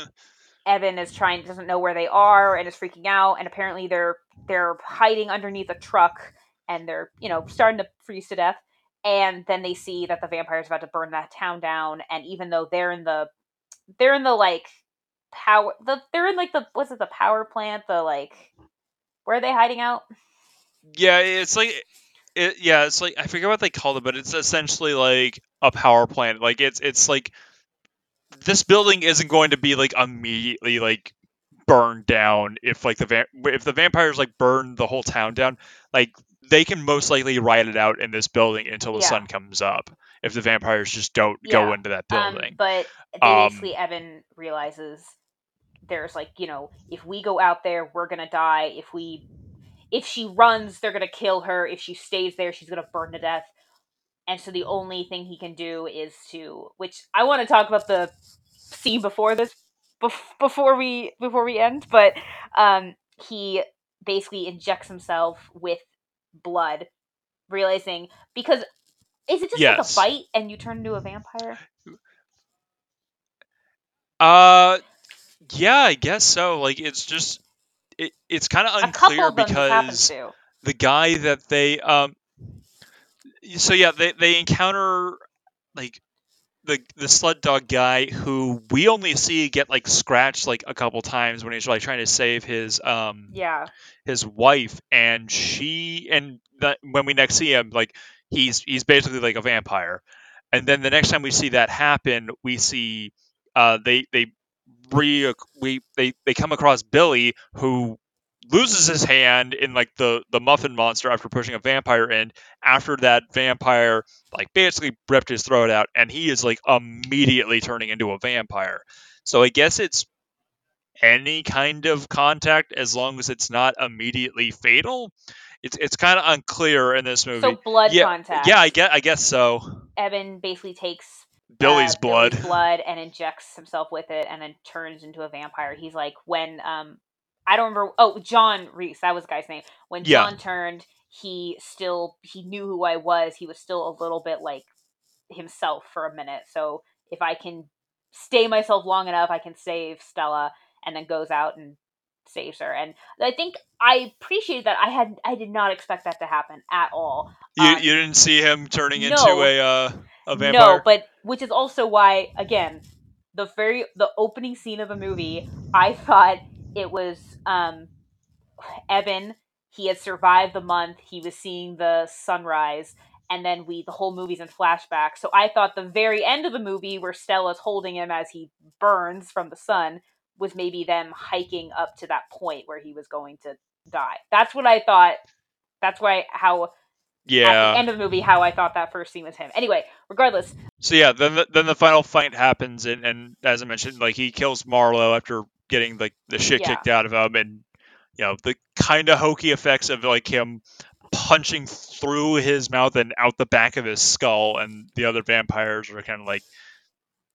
Eben is trying doesn't know where they are and is freaking out, and apparently they're they're hiding underneath a truck and they're you know starting to freeze to death and then they see that the vampire is about to burn that town down and even though they're in the they're in the like power the they're in like the what's it the power plant the like where are they hiding out yeah it's like it yeah it's like i forget what they call it but it's essentially like a power plant like it's it's like this building isn't going to be like immediately like burned down if like the va- if the vampires like burn the whole town down like they can most likely ride it out in this building until the yeah. sun comes up if the vampires just don't yeah. go into that um, building. Um, but um, basically, Eben realizes there's like you know if we go out there, we're gonna die. If we if she runs, they're gonna kill her. If she stays there, she's gonna burn to death. And so the only thing he can do is to, which I want to talk about the scene before this, before we before we end, but um, he basically injects himself with blood, realizing because is it just yes. like a bite and you turn into a vampire? Uh, yeah, I guess so. Like it's just it, it's kind of unclear because the guy that they um so yeah they they encounter like the the sled dog guy who we only see get like scratched like a couple times when he's like trying to save his um yeah. his wife and she and that when we next see him like he's he's basically like a vampire. And then the next time we see that happen we see uh they they re we they they come across Billy who loses his hand in like the the muffin monster after pushing a vampire in. After that vampire like basically ripped his throat out and he is like immediately turning into a vampire. So i guess it's any kind of contact as long as it's not immediately fatal. It's it's kind of unclear in this movie. so blood yeah, contact yeah i guess i guess so. Eben basically takes Billy's uh, blood. Billy's blood and injects himself with it and then turns into a vampire. He's like when um I don't remember. Oh, John Reese, that was the guy's name. When yeah. John turned, he still he knew who I was. He was still a little bit like himself for a minute. So if I can stay myself long enough, I can save Stella, and then goes out and saves her. And I think I appreciate that. I had I did not expect that to happen at all. You um, you didn't see him turning no, into a uh, a vampire. No, but which is also why again the very the opening scene of the movie I thought it was um, Eben. He had survived the month. He was seeing the sunrise, and then we the whole movie's in flashback. So I thought the very end of the movie, where Stella's holding him as he burns from the sun, was maybe them hiking up to that point where he was going to die. That's what I thought. That's why how yeah at the end of the movie how I thought that first scene was him. Anyway, regardless. So yeah, then the, then the final fight happens, and, and as I mentioned, like he kills Marlow after getting like the shit yeah. kicked out of him, and you know the kind of hokey effects of like him punching through his mouth and out the back of his skull, and the other vampires are kind of like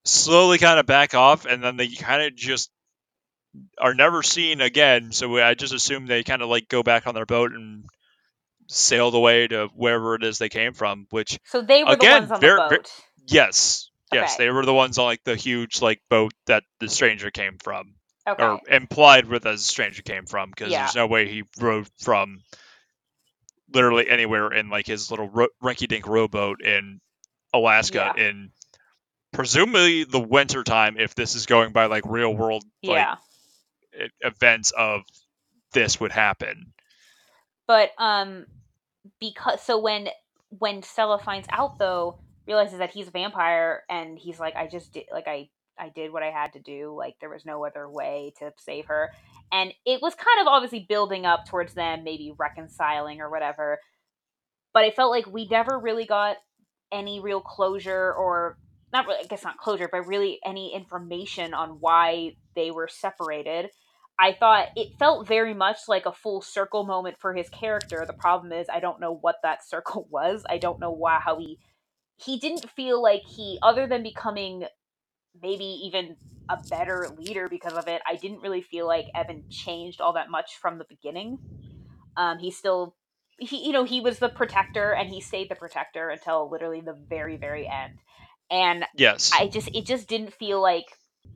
slowly kind of back off, and then they kind of just are never seen again. So I just assume they kind of like go back on their boat and sailed away to wherever it is they came from. Which So they were Again, the ones on very- the boat. yes, yes, Okay. they were the ones on like the huge like boat that the stranger came from, okay. or implied with as stranger came from, because Yeah. there's no way he rode from literally anywhere in like his little ro- rinky-dink rowboat in Alaska Yeah. in presumably the winter time if this is going by like real world like yeah. events of this would happen. But um because so when when Stella finds out though, realizes that he's a vampire and he's like I just did like I I did what I had to do, like there was no other way to save her. And it was kind of obviously building up towards them maybe reconciling or whatever. But it felt like we never really got any real closure or not really I guess not closure, but really any information on why they were separated. I thought it felt very much like a full circle moment for his character. The problem is I don't know what that (laughs) circle was. I don't know why how he he didn't feel like he other than becoming maybe even a better leader because of it. I didn't really feel like Eben changed all that much from the beginning. Um he still he you know he was the protector and he stayed the protector until literally the very very end. And Yes. I just it just didn't feel like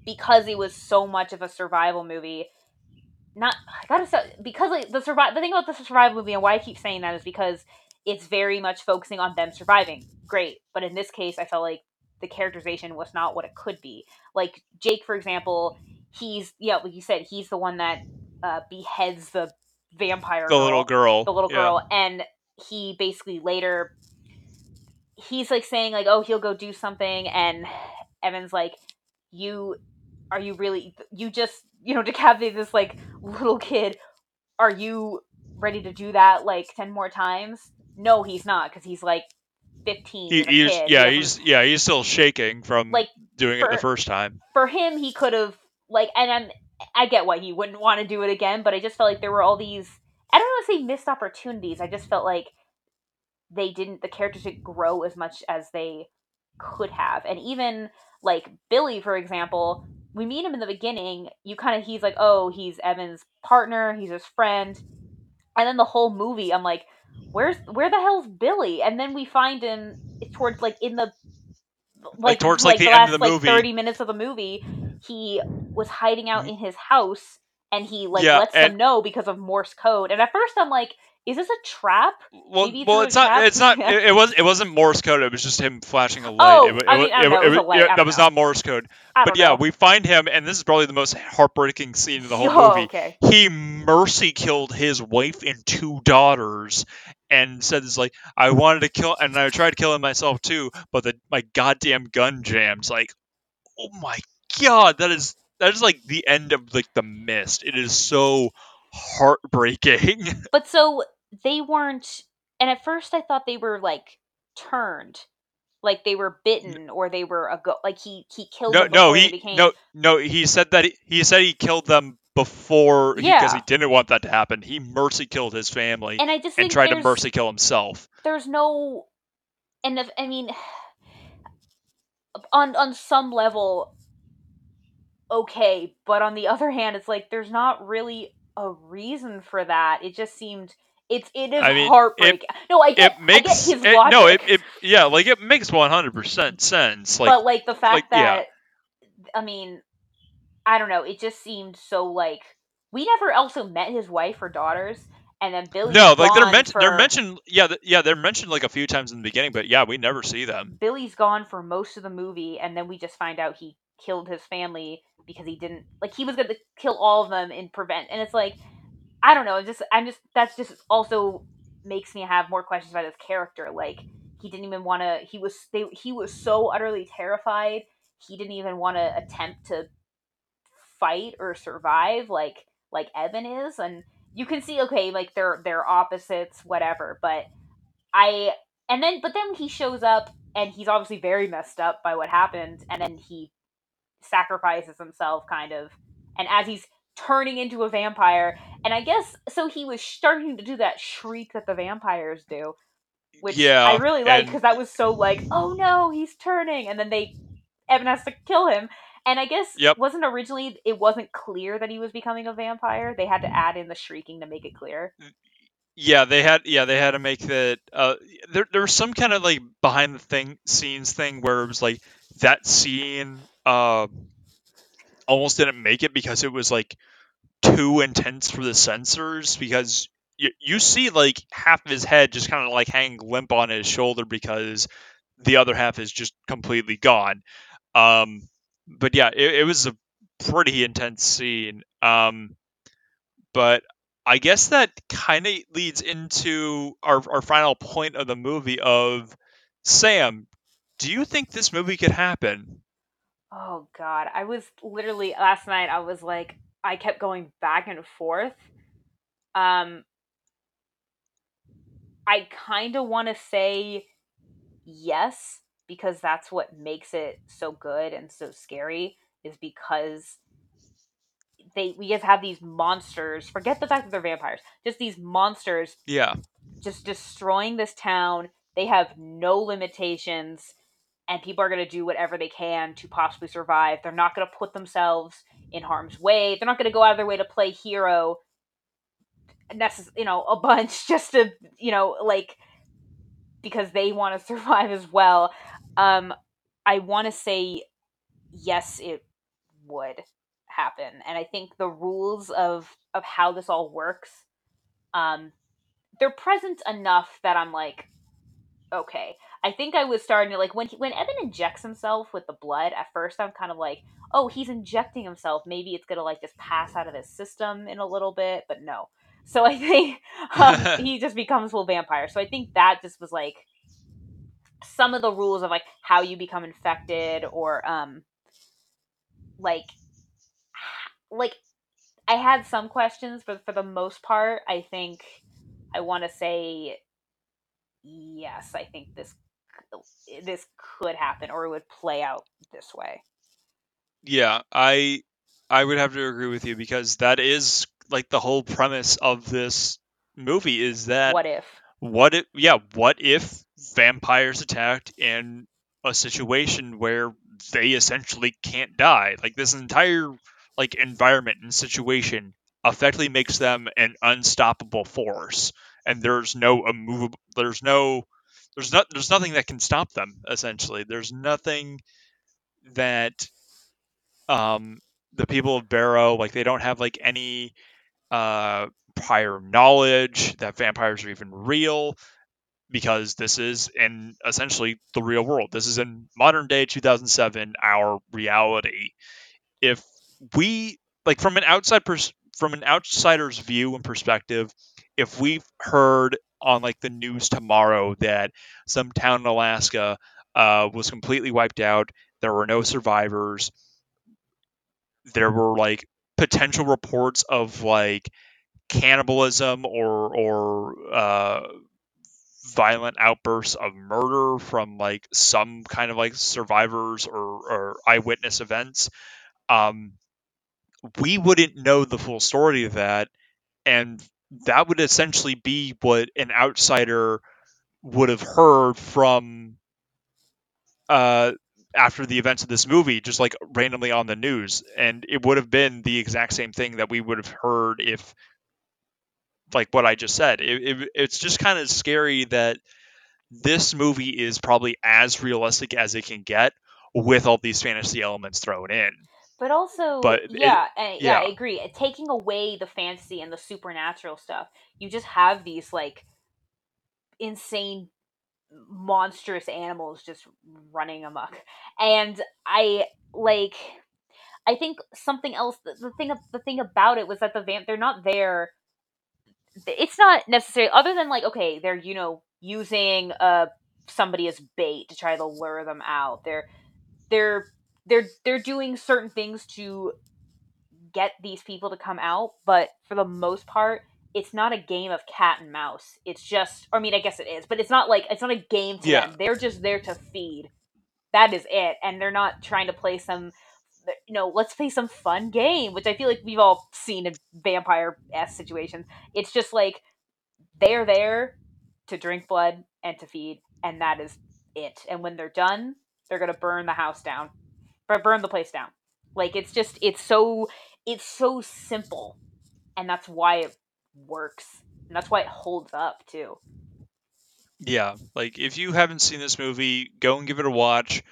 because it was so much of a survival movie. Not I gotta say because like the survive the thing about the survival movie and why I keep saying that is because it's very much focusing on them surviving. Great, but in this case, I felt like the characterization was not what it could be. Like Jake, for example, he's yeah, like you said, he's the one that uh, beheads the vampire the girl little girl. the little yeah. girl and he basically later he's like saying like oh he'll go do something and eben's like you are you really you just you know decapitate this like little kid are you ready to do that like 10 more times no he's not because he's like 15 He, he's kid. Yeah, he's yeah, he's still shaking from Like, doing it the first time. for him he could have like and I'm, i get why he wouldn't want to do it again but i just felt like there were all these i don't want to say missed opportunities i just felt like they didn't the characters didn't grow as much as they could have and even like billy for example we meet him in the beginning you kind of he's like oh he's eben's partner he's his friend. And then the whole movie i'm like where's where the hell's billy? And then we find him towards like in the like, towards, like, the end last of the like movie. 30 minutes of the movie he was hiding out mm-hmm. in his house and he like Yeah, lets and- them know because of morse code. And at first i'm like is this a trap Well, Maybe well, it's not. It's not. (laughs) It, it was. It wasn't Morse code. It was just him flashing a light. Oh, it, wa- I mean, I know, it was light, yeah, that was not Morse code. But don't yeah, we find him, and this is probably the most heartbreaking scene in the whole oh, movie. okay He mercy killed his wife and two daughters, and said, "It's like I wanted to kill, and I tried killing myself too, but the my goddamn gun jammed." Like, oh my god, that is that is like the end of like the mist. It is so heartbreaking. (laughs) but so they weren't and at first i thought they were like turned like they were bitten or they were a go like he he killed no, them no, he became no, no. He said that he, he said he killed them before because Yeah. he didn't want that to happen. He mercy killed his family and, and i just and tried to mercy kill himself. there's no and if, i mean on on some level okay but on the other hand it's like there's not really a reason for that it just seemed it's it is I mean, it- heartbreaking no i get It makes i get his it, logic no, it, it yeah, like it makes one hundred percent sense. Like but like the fact like, yeah. that i mean i don't know it just seemed so like we never also met his wife or daughters and then billy no, like they're mentioned. for, They're mentioned. Yeah, th- yeah, they're mentioned like a few times in the beginning, but yeah, we never see them. Billy's gone for most of the movie, and then we just find out he killed his family because he didn't like he was going to kill all of them and prevent. And it's like, I don't know. It's just I'm just that's just also makes me have more questions about his character. Like he didn't even want to. He was they, he was so utterly terrified. He didn't even want to attempt to fight or survive like like Evan is, and you can see okay like they're they're opposites whatever, but I and then but then he shows up and he's obviously very messed up by what happened and then he sacrifices himself kind of and as he's turning into a vampire and i guess so he was starting to do that shriek that the vampires do which yeah, i really like because that was so like oh no he's turning and then they eben has to kill him And I guess Yep. wasn't originally it wasn't clear that he was becoming a vampire. They had to add in the shrieking to make it clear. Yeah, they had yeah they had to make that. Uh, there there was some kind of like behind the thing scenes thing where it was like that scene uh almost didn't make it because it was like too intense for the censors because you, you see like half of his head just kind of like hang limp on his shoulder because the other half is just completely gone. Um, but yeah, it, it was a pretty intense scene. Um, but I guess that kind of leads into our, our final point of the movie of Sam. Do you think this movie could happen? Oh god, I was literally last night I was like I kept going back and forth. Um I kind of want to say yes because that's what makes it so good and so scary is because they we just have these monsters. Forget the fact that they're vampires. Just these monsters Yeah. just destroying this town. They have no limitations and people are going to do whatever they can to possibly survive. They're not going to put themselves in harm's way. They're not going to go out of their way to play hero necess- you know, a bunch (laughs) just to, you know, like because they want to (laughs) survive as well. Um I want to say yes it would happen. And I think the rules of of how this all works um they're present enough that I'm like okay. I think I was starting to like when he, when Eben injects himself with the blood. At first, I'm kind of like, oh, he's injecting himself. Maybe it's gonna like just pass out of his system in a little bit, but no. So I think (laughs) um, he just becomes a full vampire. So I think that just was like some of the rules of like how you become infected or um like like I had some questions, but for the most part, I think I want to say yes. I think this uh, this could happen or it would play out this way. Yeah, I I would have to agree with you because that is like the whole premise of this movie is that What if? what if yeah, what if vampires attacked in a situation where they essentially can't die? Like this entire like environment and situation effectively makes them an unstoppable force and there's no immovable there's no there's not there's nothing that can stop them essentially. There's nothing that um, the people of Barrow like they don't have like any uh, prior knowledge that vampires are even real because this is in essentially the real world. This is in modern day 2007 our reality. If we like from an outside pers- from an outsider's view and perspective, if we've heard on like the news tomorrow that some town in Alaska uh, was completely wiped out, there were no survivors, there were like potential reports of like cannibalism or or uh, violent outbursts of murder from like some kind of like survivors or, or eyewitness events um, we wouldn't know the full story of that and that would essentially be what an outsider would have heard from uh, after the events of this movie, just like randomly on the news, and it would have been the exact same thing that we would have heard if, like what I just said. It, it, it's just kind of scary that this movie is probably as realistic as it can get with all these fantasy elements thrown in. But also, But it- yeah, and- yeah, yeah. I agree. Taking away the fantasy and the supernatural stuff, you just have these like insane, monstrous animals just running amok. And I like, I think something else. The, the thing, the thing about it was that the vamp, they're not there. It's not necessary, other than like, okay, they're you know using uh somebody as bait to try to lure them out. They're they're they're they're doing certain things to get these people to come out, but for the most part, it's not a game of cat and mouse. It's just, I mean, I guess it is, but it's not like it's not a game to Yeah. them. They're just there to feed. That is it, and they're not trying to play some, you know, let's play some fun game, which I feel like we've all seen in vampire s situations. It's just like they're there to drink blood and to feed, and that is it. And when they're done, they're gonna burn the house down, or burn the place down. Like it's just it's so it's so simple, and that's why it works, and that's why it holds up too. Yeah, like if you haven't seen this movie, go and give it a watch.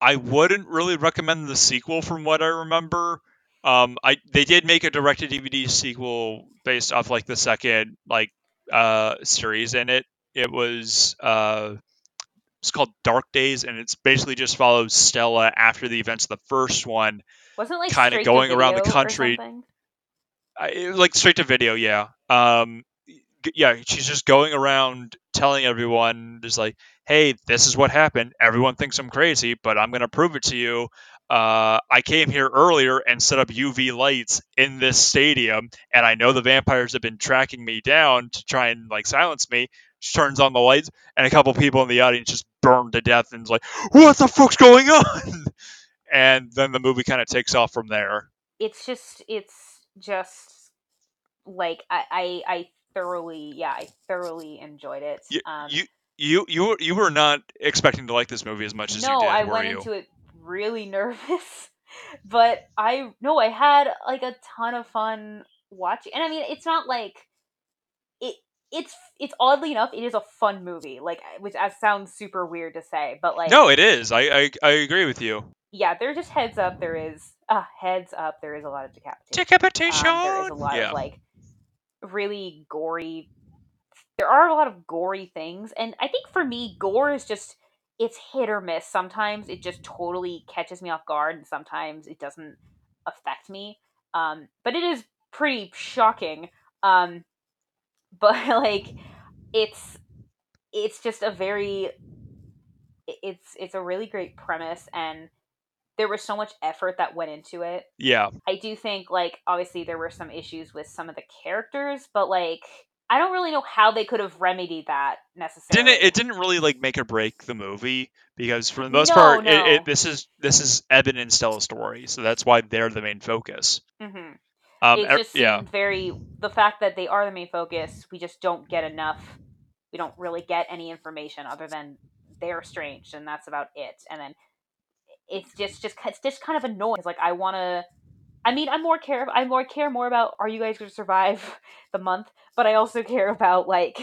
I wouldn't really recommend the sequel from what I remember. Um, I they did make a directed DVD sequel based off like the second like uh series in it. It was uh it's called Dark Days and it's basically just follows Stella after the events of the first one, Wasn't it, like kind of going around the country. I, like straight to video, yeah. Um, yeah, she's just going around telling everyone, just like, "Hey, this is what happened. Everyone thinks I'm crazy, but I'm gonna prove it to you. Uh, I came here earlier and set up UV lights in this stadium, and I know the vampires have been tracking me down to try and like silence me." She turns on the lights, and a couple people in the audience just burn to death, and is like, "What the fuck's going on?" (laughs) and then the movie kind of takes off from there. It's just it's just like I I, I thoroughly yeah I thoroughly enjoyed it. You, um, you you you were- you were not expecting to like this movie as much as no, you did, No, I went you? into it really (laughs) nervous, but I no, I had like a ton of fun watching. And I mean, it's not like it. It's it's oddly enough, it is a fun movie. Like, which as sounds super weird to say, but like, no, it is. I, I I agree with you. yeah, there just heads up. There is uh heads up. There is a lot of decapitation. Decapitation. Um, there is a lot yeah. of like really gory. There are a lot of gory things, and I think for me, gore is just it's hit or miss. Sometimes it just totally catches me off guard, and sometimes it doesn't affect me. Um, but it is pretty shocking. Um, (laughs) but like, it's it's just a very it's it's a really great premise, and there was so much effort that went into it. yeah. I do think like obviously there were some issues with some of the characters, but like I don't really know how they could have remedied that necessarily. Didn't it, it didn't really like make or break the movie because for the most No, part, it, no. it, this is this is Eben and Stella's story, so that's why they're the main focus. hmm Um, it er- just yeah, very the fact that they are the main focus. We just don't get enough. We don't really get any information other than they're estranged, and that's about it. And then it's just just it's just kind of annoying. It's like I want to. I mean, I more care. I more care more about are you guys going to survive (laughs) the month, but I also care about like,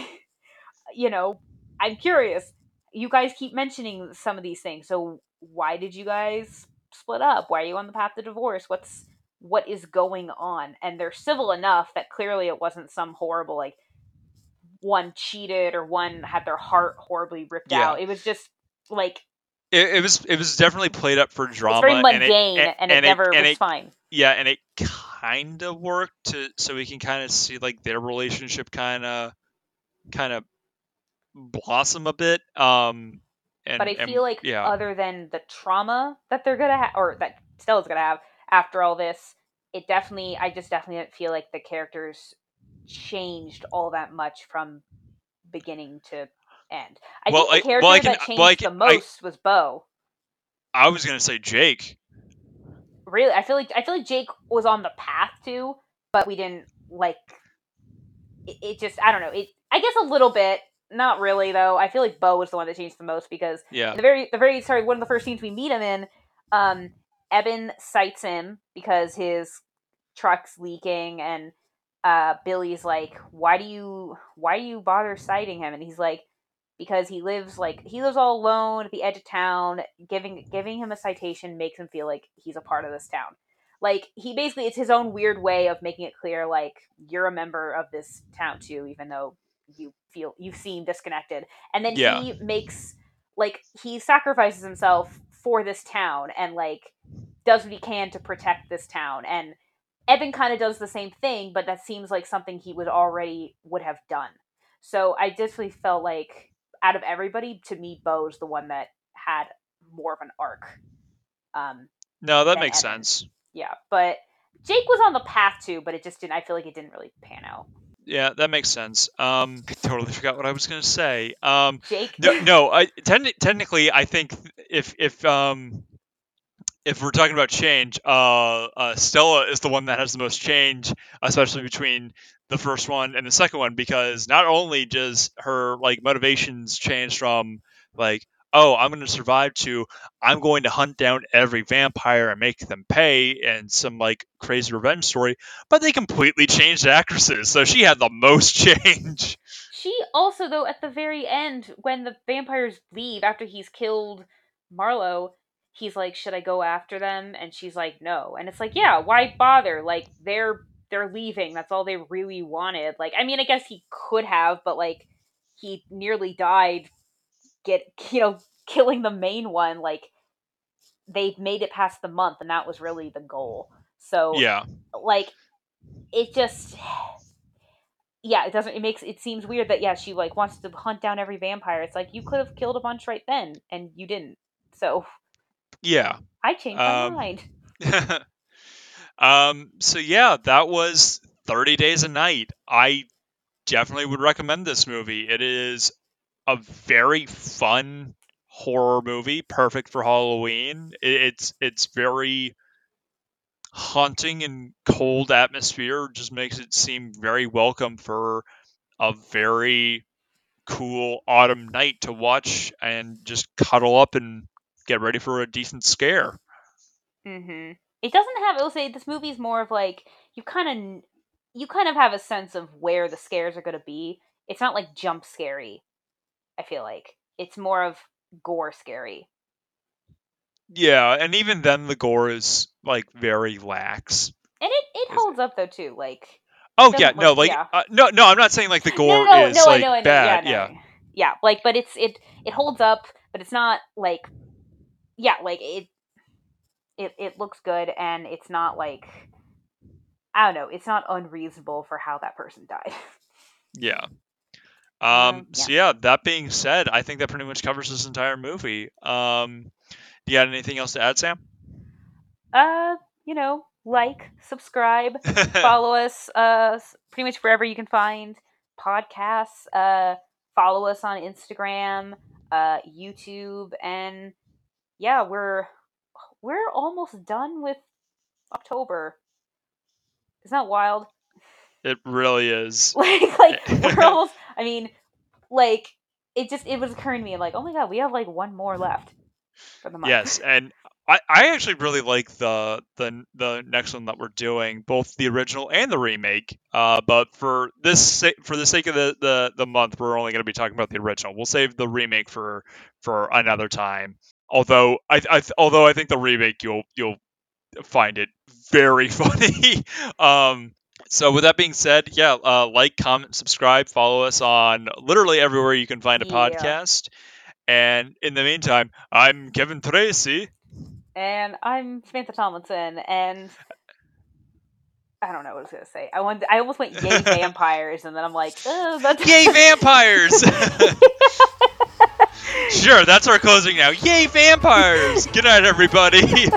(laughs) you know, I'm curious. You guys keep mentioning some of these things, so why did you guys split up? Why are you on the path to divorce? What's what is going on? And they're civil enough that clearly it wasn't some horrible like one cheated or one had their heart horribly ripped Yeah. out. It was just like it, it was it was definitely played up for drama. it's very and mundane, it, and, it never and was it, fine. yeah, and it kind of worked to so we can kind of see like their relationship kind of kind of blossom a bit. Um, and, but I and- feel like yeah, other than the trauma that they're gonna have, or that Stella's gonna have after all this, it definitely, I just definitely didn't feel like the characters changed all that much from beginning to end. I Well, think the I- character well, I can- that changed well, I the can- I- most was Beau. I was gonna say Jake. Really, I feel like I feel like Jake was on the path to, but we didn't like. It, it just, I don't know. It, I guess a little bit. Not really though. I feel like Beau was the one that changed the most because Yeah, the very the very sorry one of the first scenes we meet him in um eben cites him because his truck's leaking and uh billy's like why do you why do you bother citing him? And he's like because he lives like he lives all alone at the edge of town. Giving giving him a citation makes him feel like he's a part of this town. Like he basically it's his own weird way of making it clear like you're a member of this town too even though you feel you seem disconnected. And then Yeah. he makes like he sacrifices himself for this town and like does what he can to protect this town and eben kind of does the same thing but that seems like something he would already would have done so i definitely felt like out of everybody to me beau's the one that had more of an arc um no, that makes Eben. sense. yeah but jake was on the path too but it just didn't i feel like it didn't really pan out Yeah, that makes sense. Um, I (laughs) totally forgot what I was gonna say. Um, jake no, no. I ten- technically, I think if if um if we're talking about change, uh, uh, Stella is the one that has the most change, especially between the first one and the second one, because not only does her like motivations change from like oh, I'm going to survive to I'm going to hunt down every vampire and make them pay and some like crazy revenge story. But they completely changed actresses, so she had the most (laughs) change. She also, though, at the very end, when the vampires leave after he's killed Marlow, he's like, "Should I go after them?" And she's like, "No." And it's like, "Yeah, why bother? Like they're they're leaving. That's all they really wanted." Like, I mean, I guess he could have, but like he nearly died get (laughs) you know killing the main one like they've made it past the month and that was really the goal so Yeah. like it just (sighs) yeah it doesn't it makes it seems weird that yeah she like wants to hunt down every vampire it's like you could have killed a bunch right then and you didn't so Yeah. i changed my Um, mind (laughs) um so yeah, that was 30 Days of Night. I definitely would recommend this movie. It is a very fun horror movie, perfect for Halloween. It's it's very haunting and cold atmosphere, just makes it seem very welcome for a very cool autumn night to watch and just cuddle up and get ready for a decent scare. hmm It doesn't have. I will say this movie's more of like you kind of you kind of have a sense of where the scares are going to be. It's not like jump scary. I feel like it's more of gore scary. Yeah, and even then the gore is like very lax. And it, it holds up though too. Like Oh yeah, no, look- like yeah. uh, no, no, I'm not saying like the gore no, no, is no, like I know, I know. bad. yeah, yeah, yeah. Like, but it's it it holds up, but it's not like yeah, like it it it looks good, and it's not like I don't know. It's not unreasonable for how that person died. yeah. Um, Um, so yeah, that being said, I think that pretty much covers this entire movie. Um, do you got anything else to add, Sam? uh, you know, like, subscribe, (laughs) follow us uh pretty much wherever you can find podcasts uh follow us on instagram uh youtube and yeah we're we're almost done with october isn't that wild it really is. (laughs) like like we're (laughs) almost i mean like it just it was occurring to me like oh my god we have like one more left for the month Yes, and I, I actually really like the the the next one that we're doing, both the original and the remake. Uh, but for this for the sake of the, the, the month, we're only going to be talking about the original. We'll save the remake for for another time. Although I, I although I think the remake you'll you'll find it very (laughs) funny. um, so with that being said, yeah, uh, like, comment, subscribe, follow us on literally everywhere you can find a Yeah. podcast. And in the meantime, I'm Kevin Tracy. and i'm samantha tomlinson and I don't know what I was gonna say. I wanted, I almost went yay (laughs) vampires, and then I'm like, oh, that's Yay (laughs) vampires! (laughs) sure, that's our closing now. Yay vampires! Good night, everybody.